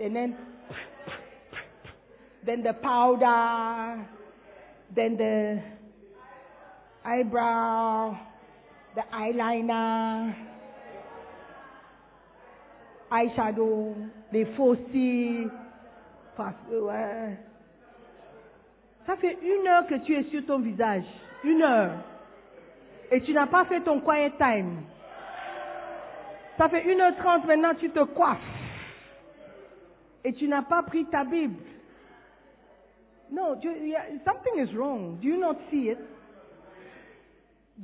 and then, then the powder, then the eyebrow, the eyeliner, eyeshadow, les cils. Ouais. Ça fait une heure que tu es sur ton visage. Une heure. Et tu n'as pas fait ton quiet time. Ça fait une heure trente maintenant, tu te coiffes. Et tu n'as pas pris ta Bible. No, something is wrong. Do you not see it?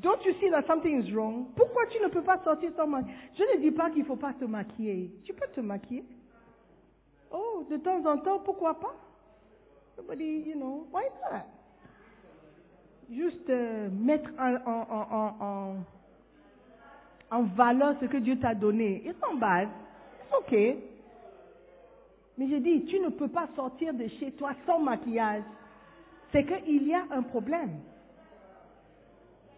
Don't you see that something is wrong? Pourquoi tu ne peux pas sortir ton maquillage? Je ne dis pas qu'il ne faut pas te maquiller. Tu peux te maquiller. Oh, de temps en temps, pourquoi pas? Somebody, you know, why not? Juste euh, mettre en, en, en, en, valeur ce que Dieu t'a donné. It's not bad. It's okay. Mais j'ai dit, tu ne peux pas sortir de chez toi sans maquillage. C'est qu'il y a un problème.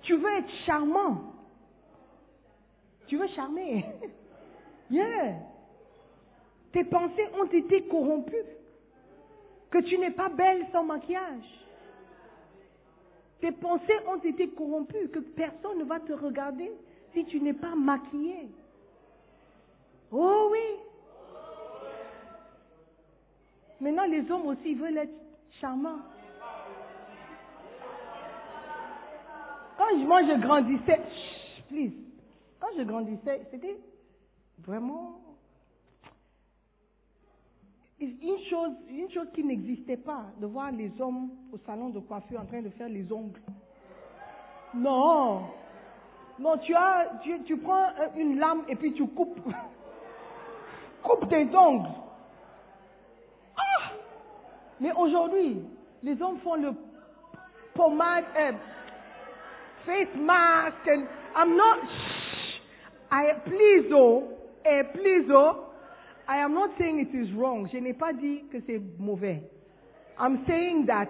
Tu veux être charmant. Tu veux charmer. [laughs] yeah. Tes pensées ont été corrompues. Que tu n'es pas belle sans maquillage. Tes pensées ont été corrompues. Que personne ne va te regarder si tu n'es pas maquillée. Maintenant, les hommes aussi veulent être charmants. Quand moi je grandissais, Chut, please. Quand je grandissais, c'était vraiment une chose, une chose qui n'existait pas, de voir les hommes au salon de coiffure en train de faire les ongles. Non. Non, tu as, tu, tu prends un- une lame et puis tu coupes. [laughs] Coupe tes ongles. Mais aujourd'hui, les hommes font le pommade, euh, face mask, and I'm not, I, please oh, eh, please oh, I am not saying it is wrong. Je n'ai pas dit que c'est mauvais. I'm saying that,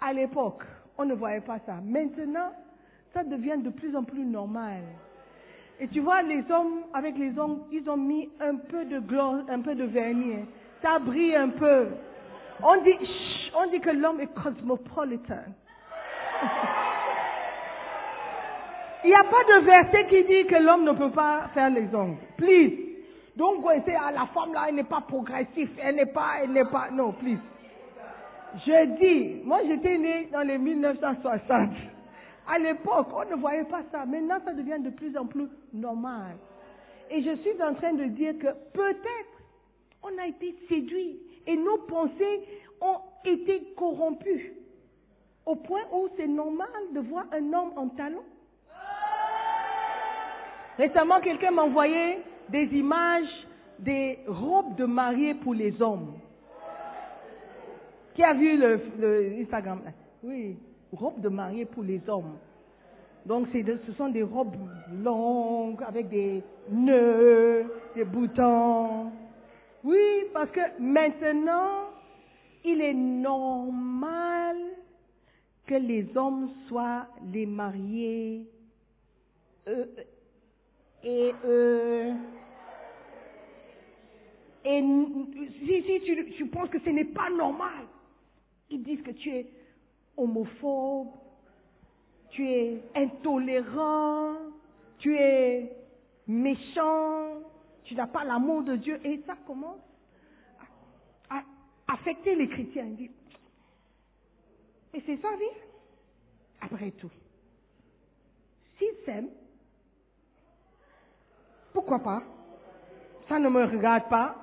à l'époque, on ne voyait pas ça. Maintenant, ça devient de plus en plus normal. Et tu vois, les hommes, avec les ongles, ils ont mis un peu de gloss, un peu de vernis. hein. Ça brille un peu. On dit, on dit que l'homme est cosmopolitan. [laughs] Il n'y a pas de verset qui dit que l'homme ne peut pas faire les ongles. Please. Donc, go and say, ah, la femme là, elle n'est pas progressive, elle n'est pas, elle n'est pas, non, please. Je dis, moi j'étais né dans les 1960. À l'époque, on ne voyait pas ça. Maintenant, ça devient de plus en plus normal. Et je suis en train de dire que peut-être on a été séduits et nos pensées ont été corrompues au point où c'est normal de voir un homme en talons. Récemment, quelqu'un m'a envoyé des images des robes de mariée pour les hommes. Qui a vu le, Instagram? Oui, robes de mariée pour les hommes. Donc ce sont des robes longues avec des nœuds, des boutons. Oui, parce que maintenant, il est normal que les hommes soient les mariés euh, et eux. Et si, si tu penses que ce n'est pas normal, ils disent que tu es homophobe, tu es intolérant, tu es méchant, tu n'as pas l'amour de Dieu. Et ça commence à, affecter les chrétiens. Et c'est ça, vie Après tout, s'ils s'aiment, pourquoi pas? Ça ne me regarde pas.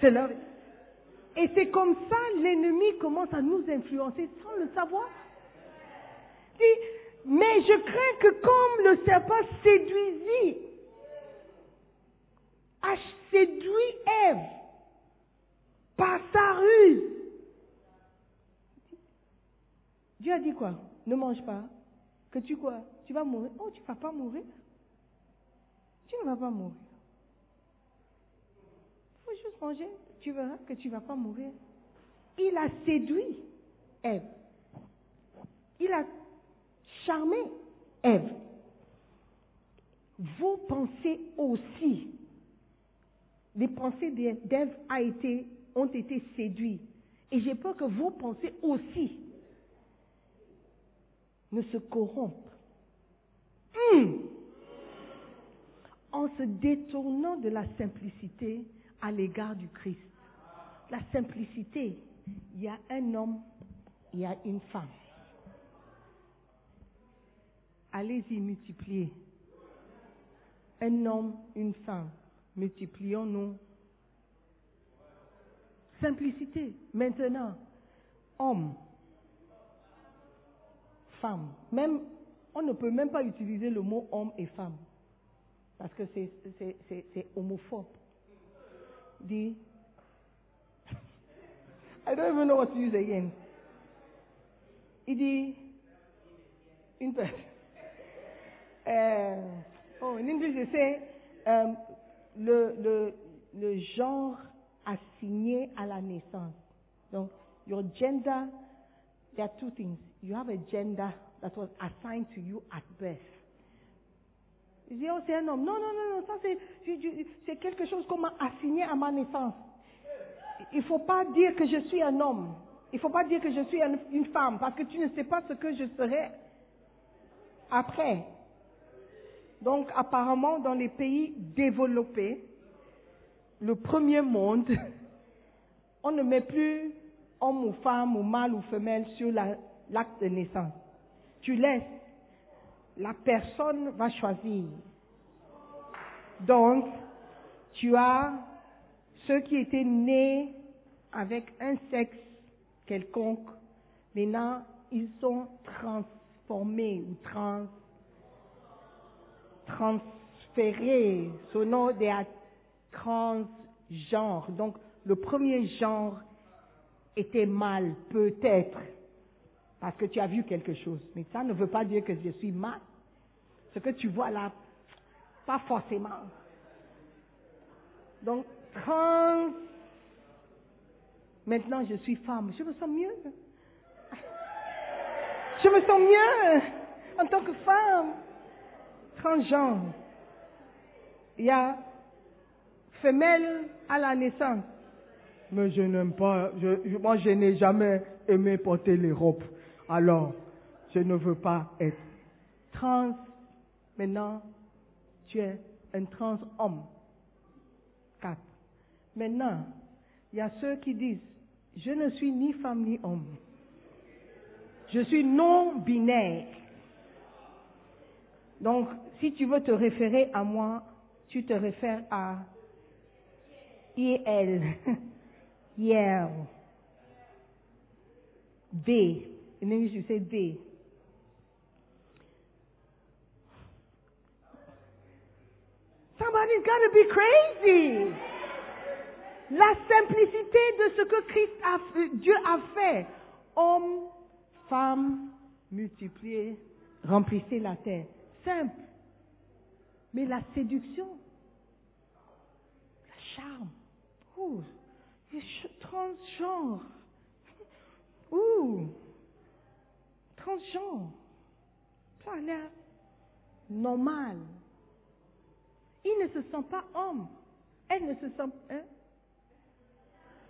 C'est leur... Et c'est comme ça l'ennemi commence à nous influencer sans le savoir. Mais je crains que comme le serpent séduisit, a séduit Ève par sa ruse. Dieu a dit quoi? Ne mange pas. Que tu quoi? Tu vas mourir. Oh, tu ne vas pas mourir. Tu ne vas pas mourir. Il faut juste manger. Tu verras que tu ne vas pas mourir. Il a séduit Ève. Il a charmé Ève. Vos pensées aussi, les pensées d'Ève ont été séduites. Et j'ai peur que vos pensées aussi ne se corrompent. Hmm. En se détournant de la simplicité à l'égard du Christ. La simplicité, il y a un homme, il y a une femme. Allez-y, multipliez. Un homme, une femme. Multiplions-nous. Simplicité. Maintenant, homme, femme. Même, on ne peut même pas utiliser le mot homme et femme. Parce que c'est, homophobe. Dit, [laughs] I don't even know what to use again. Il dit, une personne. [laughs] Euh, oh, in English, je sais, euh, le, le, le genre assigné à la naissance. Donc, your gender, there are two things. You have a gender that was assigned to you at birth. Il dit, oh, c'est un homme. Non, non, non, non, ça c'est, c'est- quelque chose qu'on m'a assigné à ma naissance. Il ne faut pas dire que je suis un homme. Il ne faut pas dire que je suis un- une femme, parce que tu ne sais pas ce que je serai après. Donc, apparemment, dans les pays développés, le premier monde, [laughs] on ne met plus homme ou femme ou mâle ou femelle sur la- l'acte de naissance. Tu laisses. La personne va choisir. Donc, tu as ceux qui étaient nés avec un sexe quelconque. Maintenant, ils sont transformés ou trans, transférés. Son nom est transgenre. Donc, le premier genre était mal, peut-être, parce que tu as vu quelque chose. Mais ça ne veut pas dire que je suis mal. Ce que tu vois là, pas forcément. Donc, trans. Maintenant, je suis femme. Je me sens mieux. Je me sens mieux en tant que femme. Transgenre. Il y a femelle à la naissance. Mais je n'aime pas, je- moi je n'ai jamais aimé porter les robes. Alors, je ne veux pas être trans. Maintenant, tu es un trans homme. Quatre. Maintenant, il y a ceux qui disent, je ne suis ni femme ni homme. Je suis non binaire. Donc, si tu veux te référer à moi, tu te réfères à IL. IL. D. In English, you say D. Somebody's got be crazy. La simplicité de ce que Dieu a fait. Homme, femme, multipliez, remplissez la terre. Simple. Mais la séduction, le charme, ouh, transgenre, [laughs] ouh, transgenre, ça a l'air normal. Il ne se sent pas homme. Elle ne se sent, hein?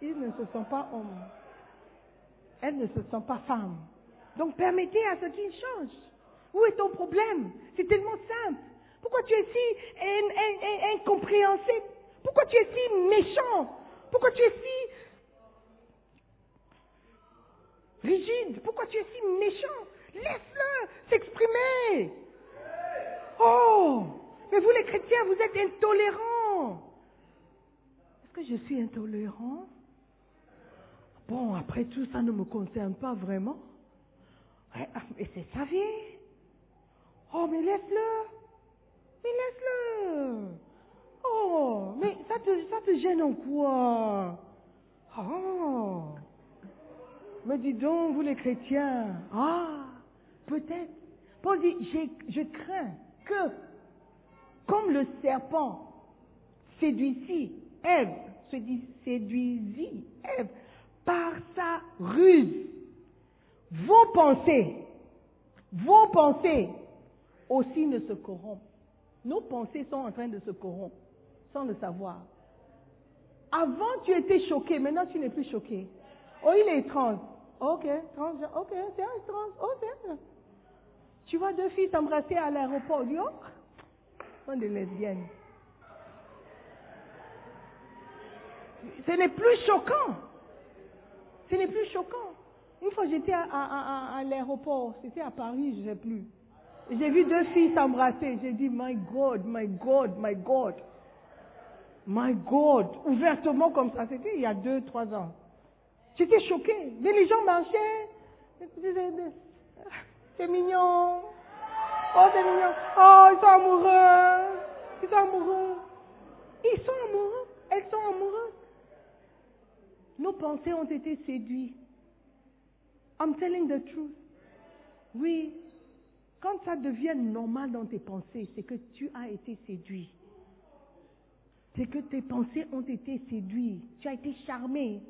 Il ne se sent pas homme. Elle ne se sent pas femme. Donc permettez à ce qu'il change. Où est ton problème? C'est tellement simple. Pourquoi tu es si in- in- in- incompréhensible? Pourquoi tu es si méchant? Pourquoi tu es si rigide? Pourquoi tu es si méchant? Laisse-le s'exprimer. Oh, mais vous les chrétiens, vous êtes intolérants. Est-ce que je suis intolérant? Bon, après tout, ça ne me concerne pas vraiment. Ouais, ah, c'est sa vie. Oh, mais laisse-le. Mais laisse-le. Oh, mais ça te, te gêne en quoi? Oh. Mais dis donc, vous les chrétiens. Ah, peut-être. Paul dit, je crains que, comme le serpent séduisit Ève, se dit séduisit Ève par sa ruse, vos pensées, vos pensées aussi ne se corrompent. Nos pensées sont en train de se corrompre sans le savoir. Avant, tu étais choqué, maintenant tu n'es plus choqué. Oh, il est trans. Ok, trans, ok, c'est un trans, ok. Tu vois deux filles s'embrasser à l'aéroport, oh, sont des lesbiennes. Ce n'est plus choquant. Ce n'est plus choquant. Une fois, j'étais à- à l'aéroport, c'était à Paris, je ne sais plus. J'ai vu deux filles s'embrasser. J'ai dit, my God, my God, my God. My God. Ouvertement comme ça. C'était il y a deux, trois ans. J'étais choquée. Mais les gens marchaient. C'est mignon. Oh, c'est mignon. Oh, ils sont amoureux. Ils sont amoureux. Ils sont amoureux. Elles sont amoureuses. Nos pensées ont été séduites. I'm telling the truth. Oui. Quand ça devient normal dans tes pensées, c'est que tu as été séduit. C'est que tes pensées ont été séduites. Tu as été charmé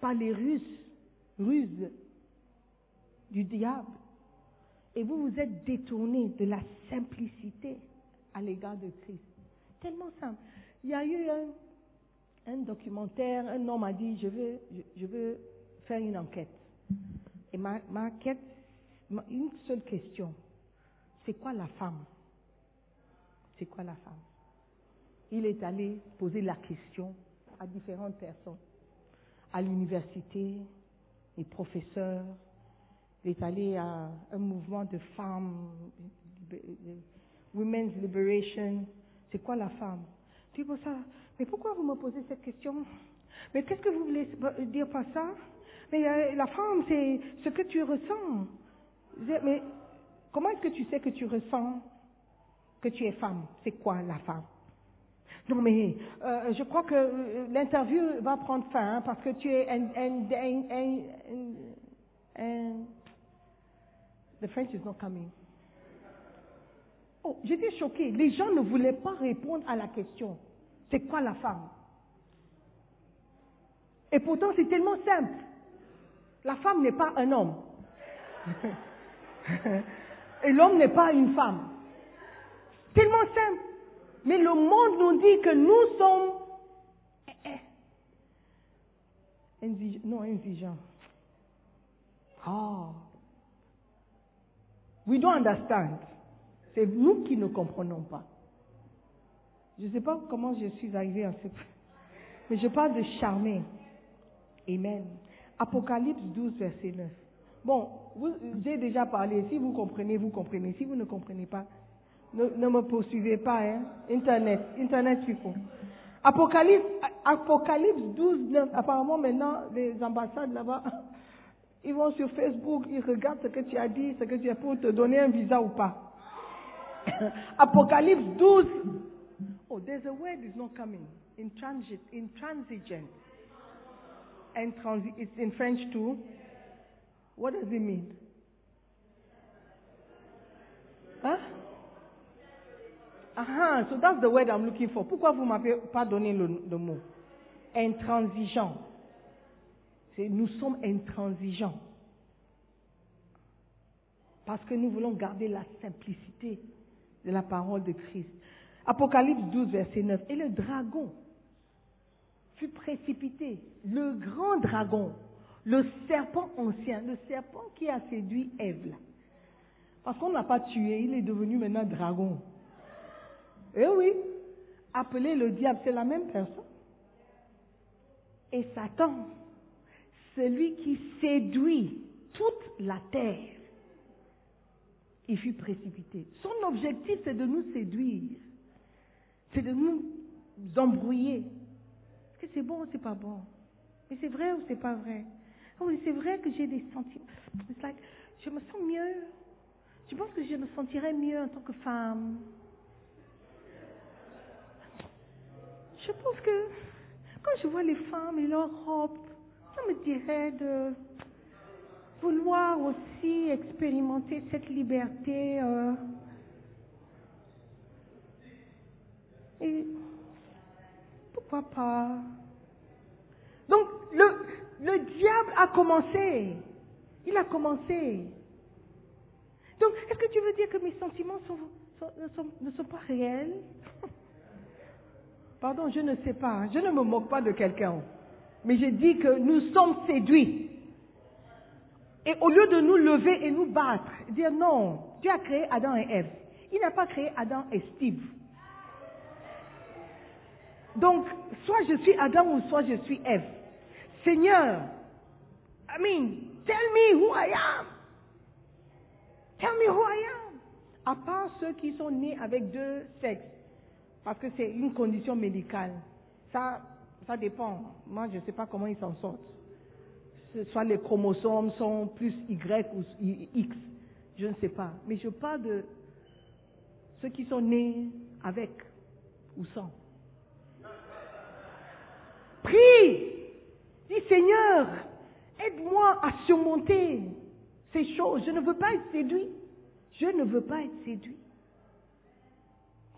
par les ruses, du diable. Et vous vous êtes détourné de la simplicité à l'égard de Christ. Tellement simple. Il y a eu un, documentaire, un homme a dit, je veux, faire une enquête. Et ma, enquête, une seule question. C'est quoi la femme? C'est quoi la femme? Il est allé poser la question à différentes personnes. à l'université, les professeurs. Il est allé à un mouvement de femmes, Women's Liberation. C'est quoi la femme? Tu dis pour ça, mais pourquoi vous me posez cette question? Mais qu'est-ce que vous voulez dire par ça? Mais euh, la femme, c'est ce que tu ressens. Mais comment est-ce que tu sais que tu ressens que tu es femme? C'est quoi la femme? Non, mais euh, je crois que euh, l'interview va prendre fin hein, parce que tu es un, un, The French is not coming. Oh, j'étais choquée. Les gens ne voulaient pas répondre à la question. C'est quoi la femme? Et pourtant, c'est tellement simple. La femme n'est pas un homme. [laughs] Et l'homme n'est pas une femme. Tellement simple. Mais le monde nous dit que nous sommes eh, eh, non exigeants. Ah. We don't understand. C'est nous qui ne comprenons pas. Je ne sais pas comment je suis arrivée à ce point. Mais je parle de charmer. Amen. Apocalypse 12, verset 9. Bon, j'ai déjà parlé. Si vous comprenez, vous comprenez. Si vous ne comprenez pas, ne, me poursuivez pas. Hein. Internet, Internet people. Apocalypse, Apocalypse 12, 9. Apparemment, maintenant, les ambassades là-bas, [laughs] ils vont sur Facebook, ils regardent ce que tu as dit, ce que tu as pour te donner un visa ou pas. [coughs] Apocalypse 12. Oh, there's a word is not coming. In transit, in transigent. And transi- it's in French too. What does it mean? Huh? Ah, so that's the word I'm looking for. Pourquoi vous m'avez pas donné le, le mot? Intransigeant. Nous sommes intransigeants. Parce que nous voulons garder la simplicité de la parole de Christ. Apocalypse 12, verset 9. Et le dragon fut précipité. Le grand dragon, le serpent ancien, le serpent qui a séduit Ève. là. Parce qu'on n'a pas tué, il est devenu maintenant dragon. Eh oui, appelé le diable, c'est la même personne. Et Satan, celui qui séduit toute la terre, il fut précipité. Son objectif, c'est de nous séduire. C'est de nous embrouiller. Est-ce que c'est bon ou c'est pas bon? Mais c'est vrai ou c'est pas vrai? Oh, oui, c'est vrai que j'ai des sentiments. It's like, je me sens mieux. Je pense que je me sentirais mieux en tant que femme? Je pense que quand je vois les femmes et leurs robes, ça me dirait de vouloir aussi expérimenter cette liberté. euh, et pourquoi pas? Donc le, le diable a commencé. Il a commencé. Donc est-ce que tu veux dire que mes sentiments ne, sont, pas réels? Pardon, je ne sais pas. Je ne me moque pas de quelqu'un. Mais je dis que nous sommes séduits. Et au lieu de nous lever et nous battre, dire non, Dieu a créé Adam et Ève. Il n'a pas créé Adam et Steve. Donc, soit je suis Adam ou soit je suis Ève. Seigneur, I mean, tell me who I am. Tell me who I am. À part ceux qui sont nés avec deux sexes. Parce que c'est une condition médicale. Ça, ça dépend. Moi, je ne sais pas comment ils s'en sortent. Soit les chromosomes sont plus Y ou X. Je ne sais pas. Mais je parle de ceux qui sont nés avec ou sans. Prie. Dis Seigneur, aide-moi à surmonter ces choses. Je ne veux pas être séduit. Je ne veux pas être séduit.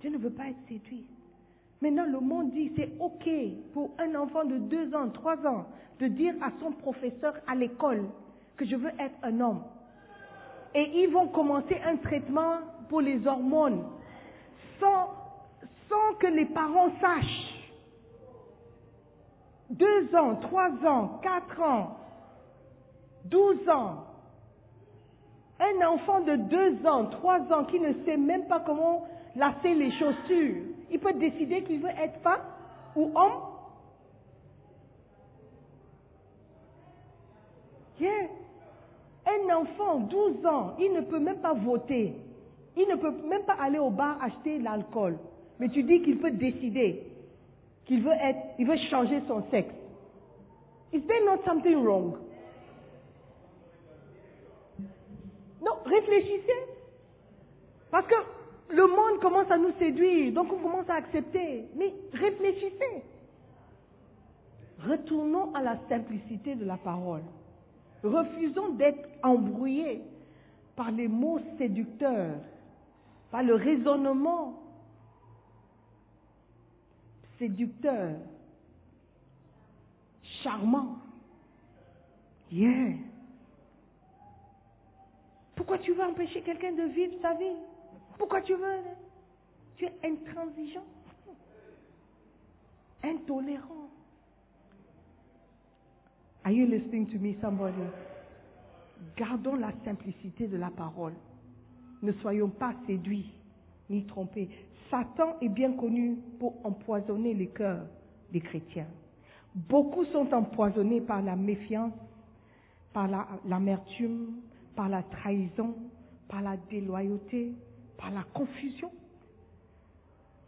Je ne veux pas être séduit. Maintenant, le monde dit c'est OK pour un enfant de deux ans, trois ans, de dire à son professeur à l'école que je veux être un homme. Et ils vont commencer un traitement pour les hormones sans, sans que les parents sachent. Deux ans, trois ans, quatre ans, douze ans. Un enfant de deux ans, trois ans qui ne sait même pas comment lasser les chaussures, il peut décider qu'il veut être femme ou homme. Un enfant, 12 ans, il ne peut même pas voter. Il ne peut même pas aller au bar acheter l'alcool. Mais tu dis qu'il peut décider qu'il veut être, il veut changer son sexe. Is there not something wrong? Non, réfléchissez. Parce que le monde commence à nous séduire, donc on commence à accepter. Mais réfléchissez. Retournons à la simplicité de la parole. Refusons d'être embrouillés par les mots séducteurs, par le raisonnement séducteur, charmant. Yeah. Pourquoi tu veux empêcher quelqu'un de vivre sa vie? Pourquoi tu veux? Tu es intransigeant, intolérant. Are you listening to me, somebody? Gardons la simplicité de la parole. Ne soyons pas séduits ni trompés. Satan est bien connu pour empoisonner les cœurs des chrétiens. Beaucoup sont empoisonnés par la méfiance, par l'amertume, par la trahison, par la déloyauté, par la confusion.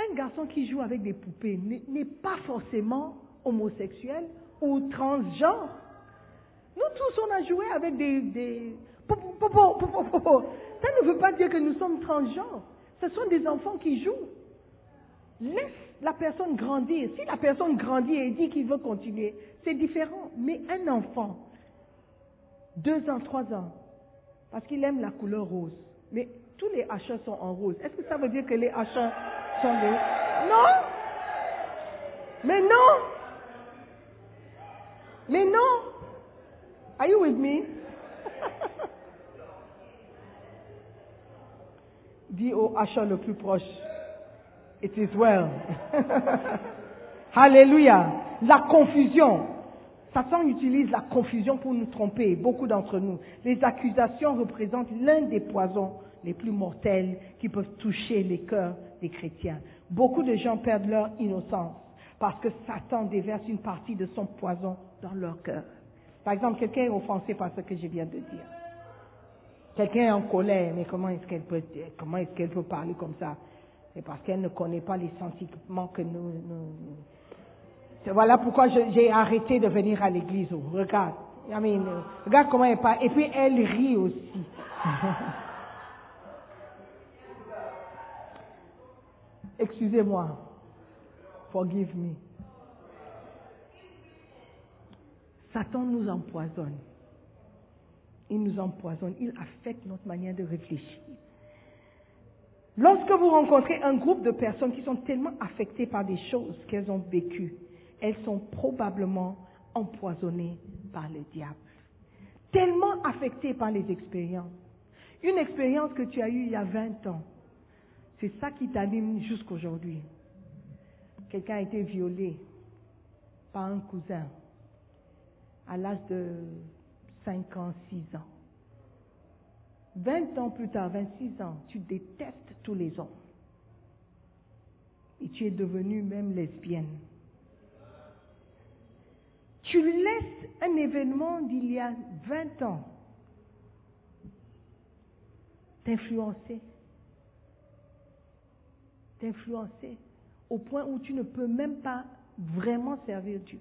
Un garçon qui joue avec des poupées n'est pas forcément homosexuel ou transgenre. Nous tous, on a joué avec des... des... Ça ne veut pas dire que nous sommes transgenres. Ce sont des enfants qui jouent. Laisse la personne grandir. Si la personne grandit et dit qu'il veut continuer, c'est différent. Mais un enfant, deux ans, trois ans, parce qu'il aime la couleur rose. Mais tous les achats sont en rose. Est-ce que ça veut dire que les achats sont les... Non Mais non Mais non Are you with me? Dis au achat le plus proche. It is well. [laughs] Alléluia. La confusion. Satan utilise la confusion pour nous tromper, beaucoup d'entre nous. Les accusations représentent l'un des poisons les plus mortels qui peuvent toucher les cœurs des chrétiens. Beaucoup de gens perdent leur innocence parce que Satan déverse une partie de son poison dans leur cœur. Par exemple, quelqu'un est offensé par ce que je viens de dire. Quelqu'un est en colère, mais comment est-ce qu'elle peut, comment est-ce qu'elle peut parler comme ça? C'est parce qu'elle ne connaît pas les sentiments que nous, voilà pourquoi j'ai arrêté de venir à l'église. Regarde. regarde comment elle parle. Et puis elle rit aussi. [laughs] Excusez-moi. Forgive me. Satan nous empoisonne. Il nous empoisonne. Il affecte notre manière de réfléchir. Lorsque vous rencontrez un groupe de personnes qui sont tellement affectées par des choses qu'elles ont vécues, elles sont probablement empoisonnées par le diable. Tellement affectées par les expériences. Une expérience que tu as eue il y a 20 ans, c'est ça qui t'anime jusqu'aujourd'hui. Quelqu'un a été violé par un cousin à l'âge de 5 ans, 6 ans. 20 ans plus tard, 26 ans, tu détestes tous les hommes. Et tu es devenue même lesbienne. Tu laisses un événement d'il y a 20 ans t'influencer. T'influencer au point où tu ne peux même pas vraiment servir Dieu.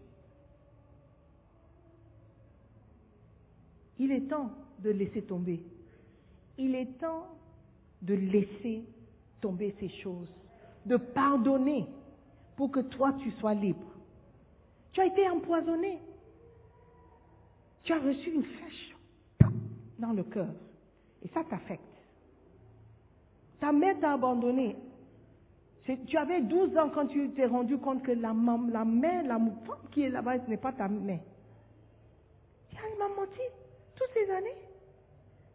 Il est temps de laisser tomber. Il est temps de laisser tomber ces choses, de pardonner pour que toi tu sois libre. Tu as été empoisonné. Tu as reçu une flèche dans le cœur. Et ça t'affecte. Ta mère t'a abandonné. Tu avais 12 ans quand tu t'es rendu compte que la, la mère, la femme qui est là-bas, ce n'est pas ta mère. Elle m'a menti toutes ces années.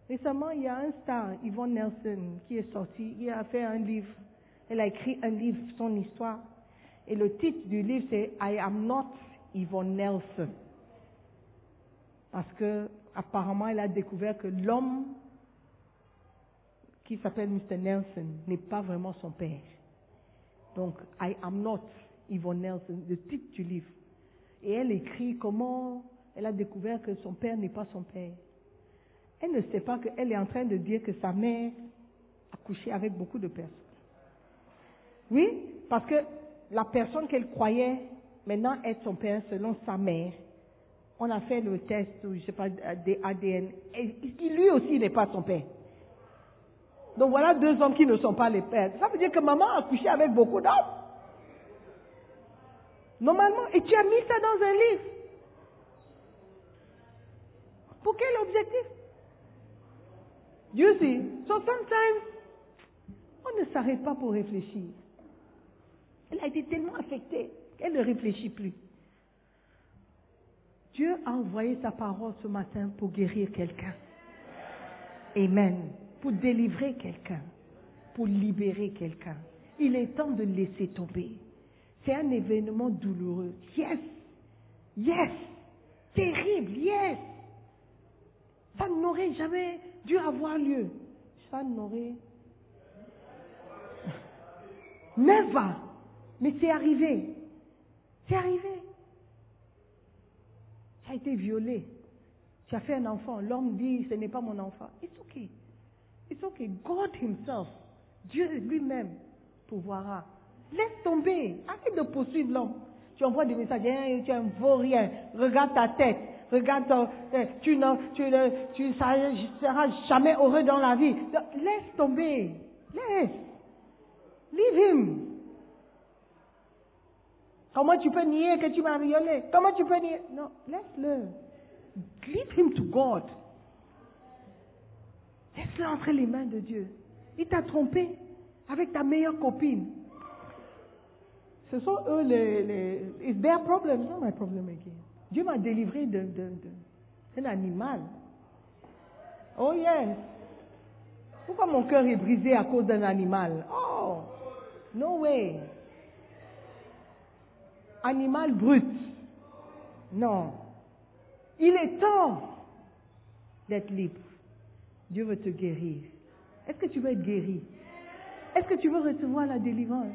Récemment, il y a un star, Yvonne Nelson, qui est sorti. Il a fait un livre. Elle a écrit un livre, son histoire. Et le titre du livre, c'est I am not Yvonne Nelson. Parce que, apparemment, elle a découvert que l'homme qui s'appelle Mr. Nelson n'est pas vraiment son père. Donc, I am not Yvonne Nelson, le titre du livre. Et elle écrit comment elle a découvert que son père n'est pas son père. Elle ne sait pas qu'elle est en train de dire que sa mère a couché avec beaucoup de personnes. Oui, parce que la personne qu'elle croyait maintenant être son père selon sa mère, on a fait le test, je sais pas, des ADN, et lui aussi n'est pas son père. Donc voilà deux hommes qui ne sont pas les pères. Ça veut dire que maman a couché avec beaucoup d'hommes. Normalement, et tu as mis ça dans un livre. Pour quel objectif? You see, so sometimes, on ne s'arrête pas pour réfléchir. Elle a été tellement affectée qu'elle ne réfléchit plus. Dieu a envoyé sa parole ce matin pour guérir quelqu'un. Amen. Pour délivrer quelqu'un. Pour libérer quelqu'un. Il est temps de laisser tomber. C'est un événement douloureux. Yes. Yes. Terrible. Yes. Ça n'aurait jamais dû avoir lieu. Ça n'aurait. Never. Mais c'est arrivé. C'est arrivé. Tu as été violé. Tu as fait un enfant. L'homme dit, ce n'est pas mon enfant. It's okay. It's okay. God himself, Dieu lui-même, pourvoira. Laisse tomber. Arrête de poursuivre l'homme. Tu envoies des messages, tu es un vaurien. Regarde ta tête. Regarde eh, tu ne, tu tu seras jamais heureux dans la vie. Laisse tomber. Laisse. Leave him. Comment tu peux nier que tu m'as violé Comment tu peux nier? Non, laisse-le. Leave him to God. Laisse-le entre les mains de Dieu. Il t'a trompé avec ta meilleure copine. Ce sont eux les... les it's their problem, not my problem again. Dieu m'a délivré d'un animal. Oh yes. Pourquoi mon cœur est brisé à cause d'un animal? Oh, no way animal brut. Non. Il est temps d'être libre. Dieu veut te guérir. Est-ce que tu veux être guéri? Est-ce que tu veux recevoir la délivrance?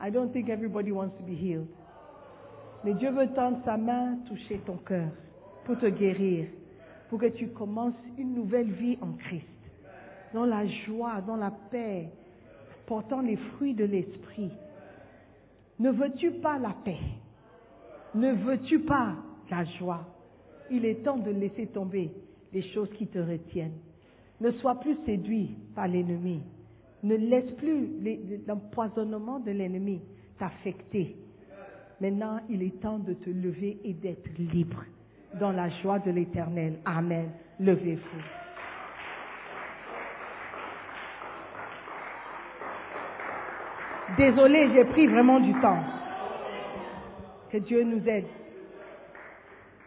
I don't think everybody wants to be healed. Mais Dieu veut tendre sa main, toucher ton cœur pour te guérir, pour que tu commences une nouvelle vie en Christ, dans la joie, dans la paix, portant les fruits de l'esprit. Ne veux-tu pas la paix? Ne veux-tu pas la joie? Il est temps de laisser tomber les choses qui te retiennent. Ne sois plus séduit par l'ennemi. Ne laisse plus l'empoisonnement de l'ennemi t'affecter. Maintenant, il est temps de te lever et d'être libre dans la joie de l'éternel. Amen. Levez-vous. Désolé, j'ai pris vraiment du temps. Que Dieu nous aide.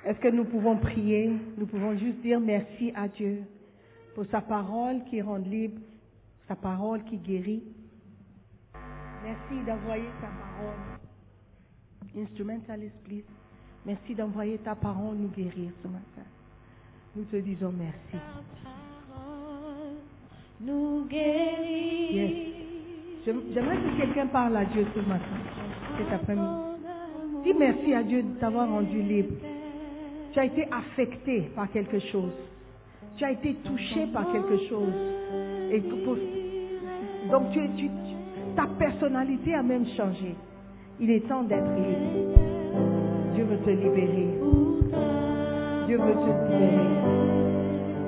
Est-ce que nous pouvons prier? Nous pouvons juste dire merci à Dieu pour sa parole qui rend libre, sa parole qui guérit. Merci d'envoyer ta parole. Instrumentalist, please. Merci d'envoyer ta parole nous guérir ce matin. Nous te disons merci. Nous guérit. Yes. J'aimerais que quelqu'un parle à Dieu ce matin, cet après-midi. Dis merci à Dieu de t'avoir rendu libre. Tu as été affecté par quelque chose. Tu as été touché par quelque chose. Et donc tu, tu, ta personnalité a même changé. Il est temps d'être libre. Dieu veut te libérer. Dieu veut te libérer.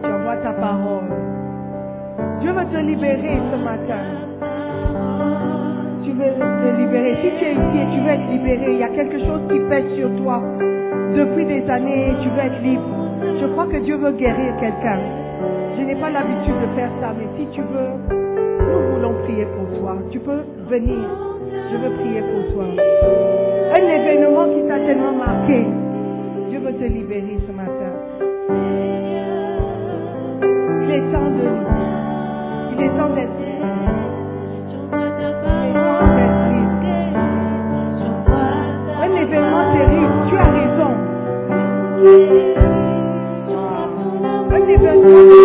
Tu envoies ta parole. Dieu veut te libérer ce matin tu veux te libérer. Si tu es ici et tu veux être libéré, il y a quelque chose qui pèse sur toi. Depuis des années, tu veux être libre. Je crois que Dieu veut guérir quelqu'un. Je n'ai pas l'habitude de faire ça, mais si tu veux, nous voulons prier pour toi. Tu peux venir. Je veux prier pour toi. Un événement qui t'a tellement marqué. Dieu veut te libérer ce matin. Il est temps de. Il est temps d'être événement terrible. Tu as raison. Un événement Tu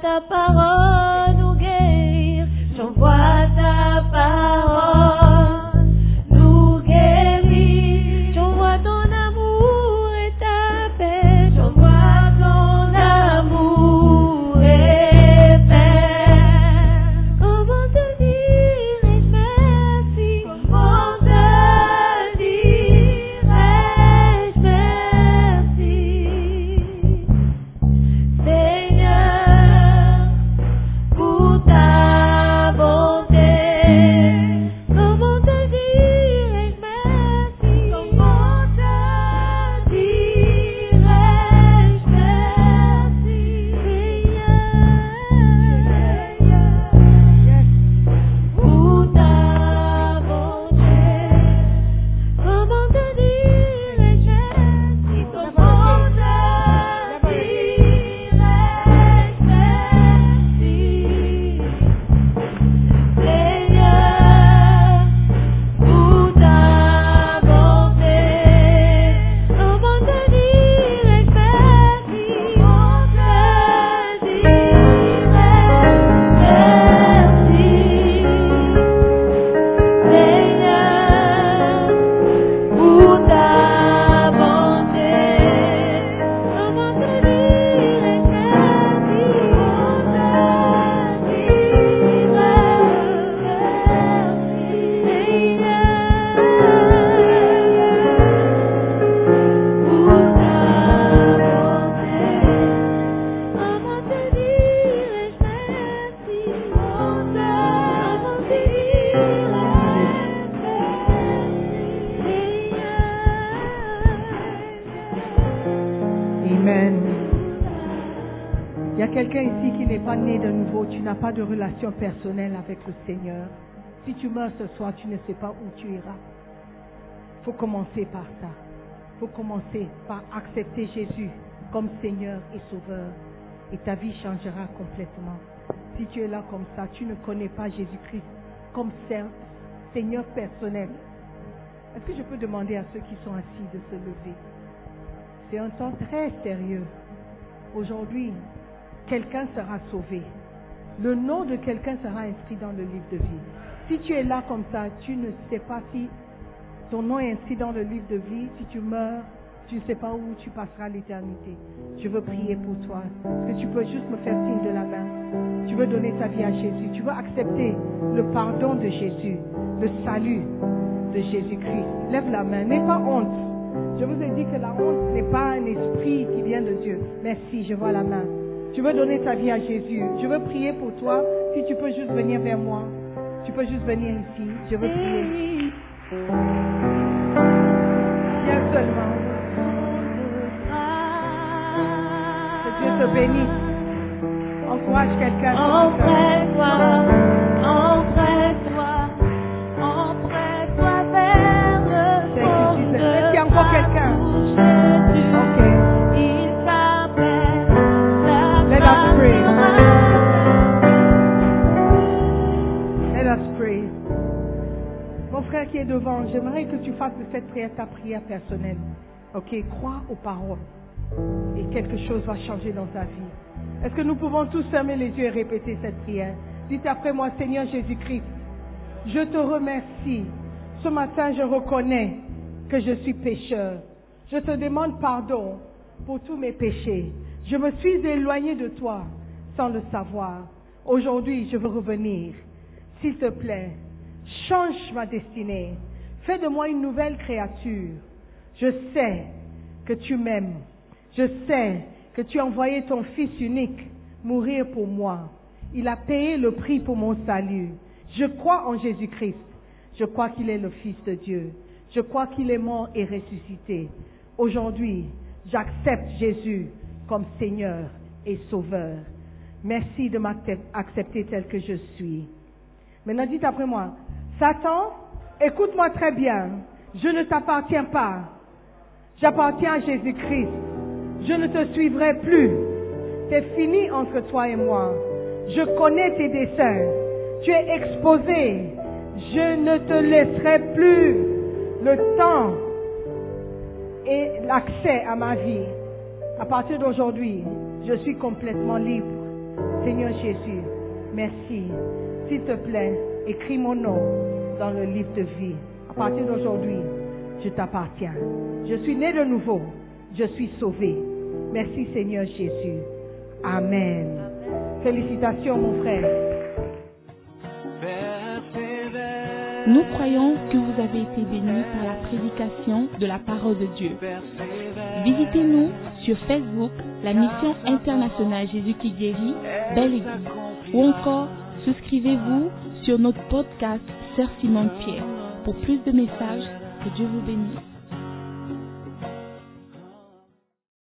ta parole. Seigneur. Si tu meurs ce soir, tu ne sais pas où tu iras. Faut commencer par ça. Faut commencer par accepter Jésus comme Seigneur et Sauveur. Et ta vie changera complètement. Si tu es là comme ça, tu ne connais pas Jésus-Christ comme Seigneur personnel. Est-ce que je peux demander à ceux qui sont assis de se lever? C'est un temps très sérieux. Aujourd'hui, quelqu'un sera sauvé. Le nom de quelqu'un sera inscrit dans le livre de vie. Si tu es là comme ça, tu ne sais pas si ton nom est inscrit dans le livre de vie. Si tu meurs, tu ne sais pas où tu passeras l'éternité. Je veux prier pour toi. Est-ce que tu peux juste me faire signe de la main? Tu veux donner ta vie à Jésus. Tu veux accepter le pardon de Jésus, le salut de Jésus-Christ. Lève la main. N'aie pas honte. Je vous ai dit que la honte n'est pas un esprit qui vient de Dieu. Merci, je vois la main. Tu veux donner ta vie à Jésus. Je veux prier pour toi. Si tu peux juste venir vers moi. Tu peux juste venir ici. Je veux prier. Viens seulement. Que Dieu te bénisse. Encourage quelqu'un. Devant, j'aimerais que tu fasses de cette prière ta prière personnelle. Ok, crois aux paroles et quelque chose va changer dans ta vie. Est-ce que nous pouvons tous fermer les yeux et répéter cette prière? Dites après moi, Seigneur Jésus-Christ, je te remercie. Ce matin, je reconnais que je suis pécheur. Je te demande pardon pour tous mes péchés. Je me suis éloigné de toi sans le savoir. Aujourd'hui, je veux revenir. S'il te plaît, change ma destinée. Fais de moi une nouvelle créature. Je sais que tu m'aimes. Je sais que tu as envoyé ton Fils unique mourir pour moi. Il a payé le prix pour mon salut. Je crois en Jésus-Christ. Je crois qu'il est le Fils de Dieu. Je crois qu'il est mort et ressuscité. Aujourd'hui, j'accepte Jésus comme Seigneur et Sauveur. Merci de m'accepter tel que je suis. Maintenant, dites après moi, Satan, écoute-moi très bien. Je ne t'appartiens pas. J'appartiens à Jésus-Christ. Je ne te suivrai plus. C'est fini entre toi et moi. Je connais tes desseins. Tu es exposé. Je ne te laisserai plus le temps et l'accès à ma vie. À partir d'aujourd'hui, je suis complètement libre. Seigneur Jésus, merci. S'il te plaît, écris mon nom dans le livre de vie. À partir d'aujourd'hui, je t'appartiens. Je suis né de nouveau. Je suis sauvé. Merci Seigneur Jésus. Amen. Félicitations mon frère. Nous croyons que vous avez été bénis par la prédication de la parole de Dieu. Visitez-nous sur Facebook, la mission internationale Jésus qui guérit, Belle Église, ou encore souscrivez-vous sur notre podcast Sœur Simone Pierre. Pour plus de messages, que Dieu vous bénisse.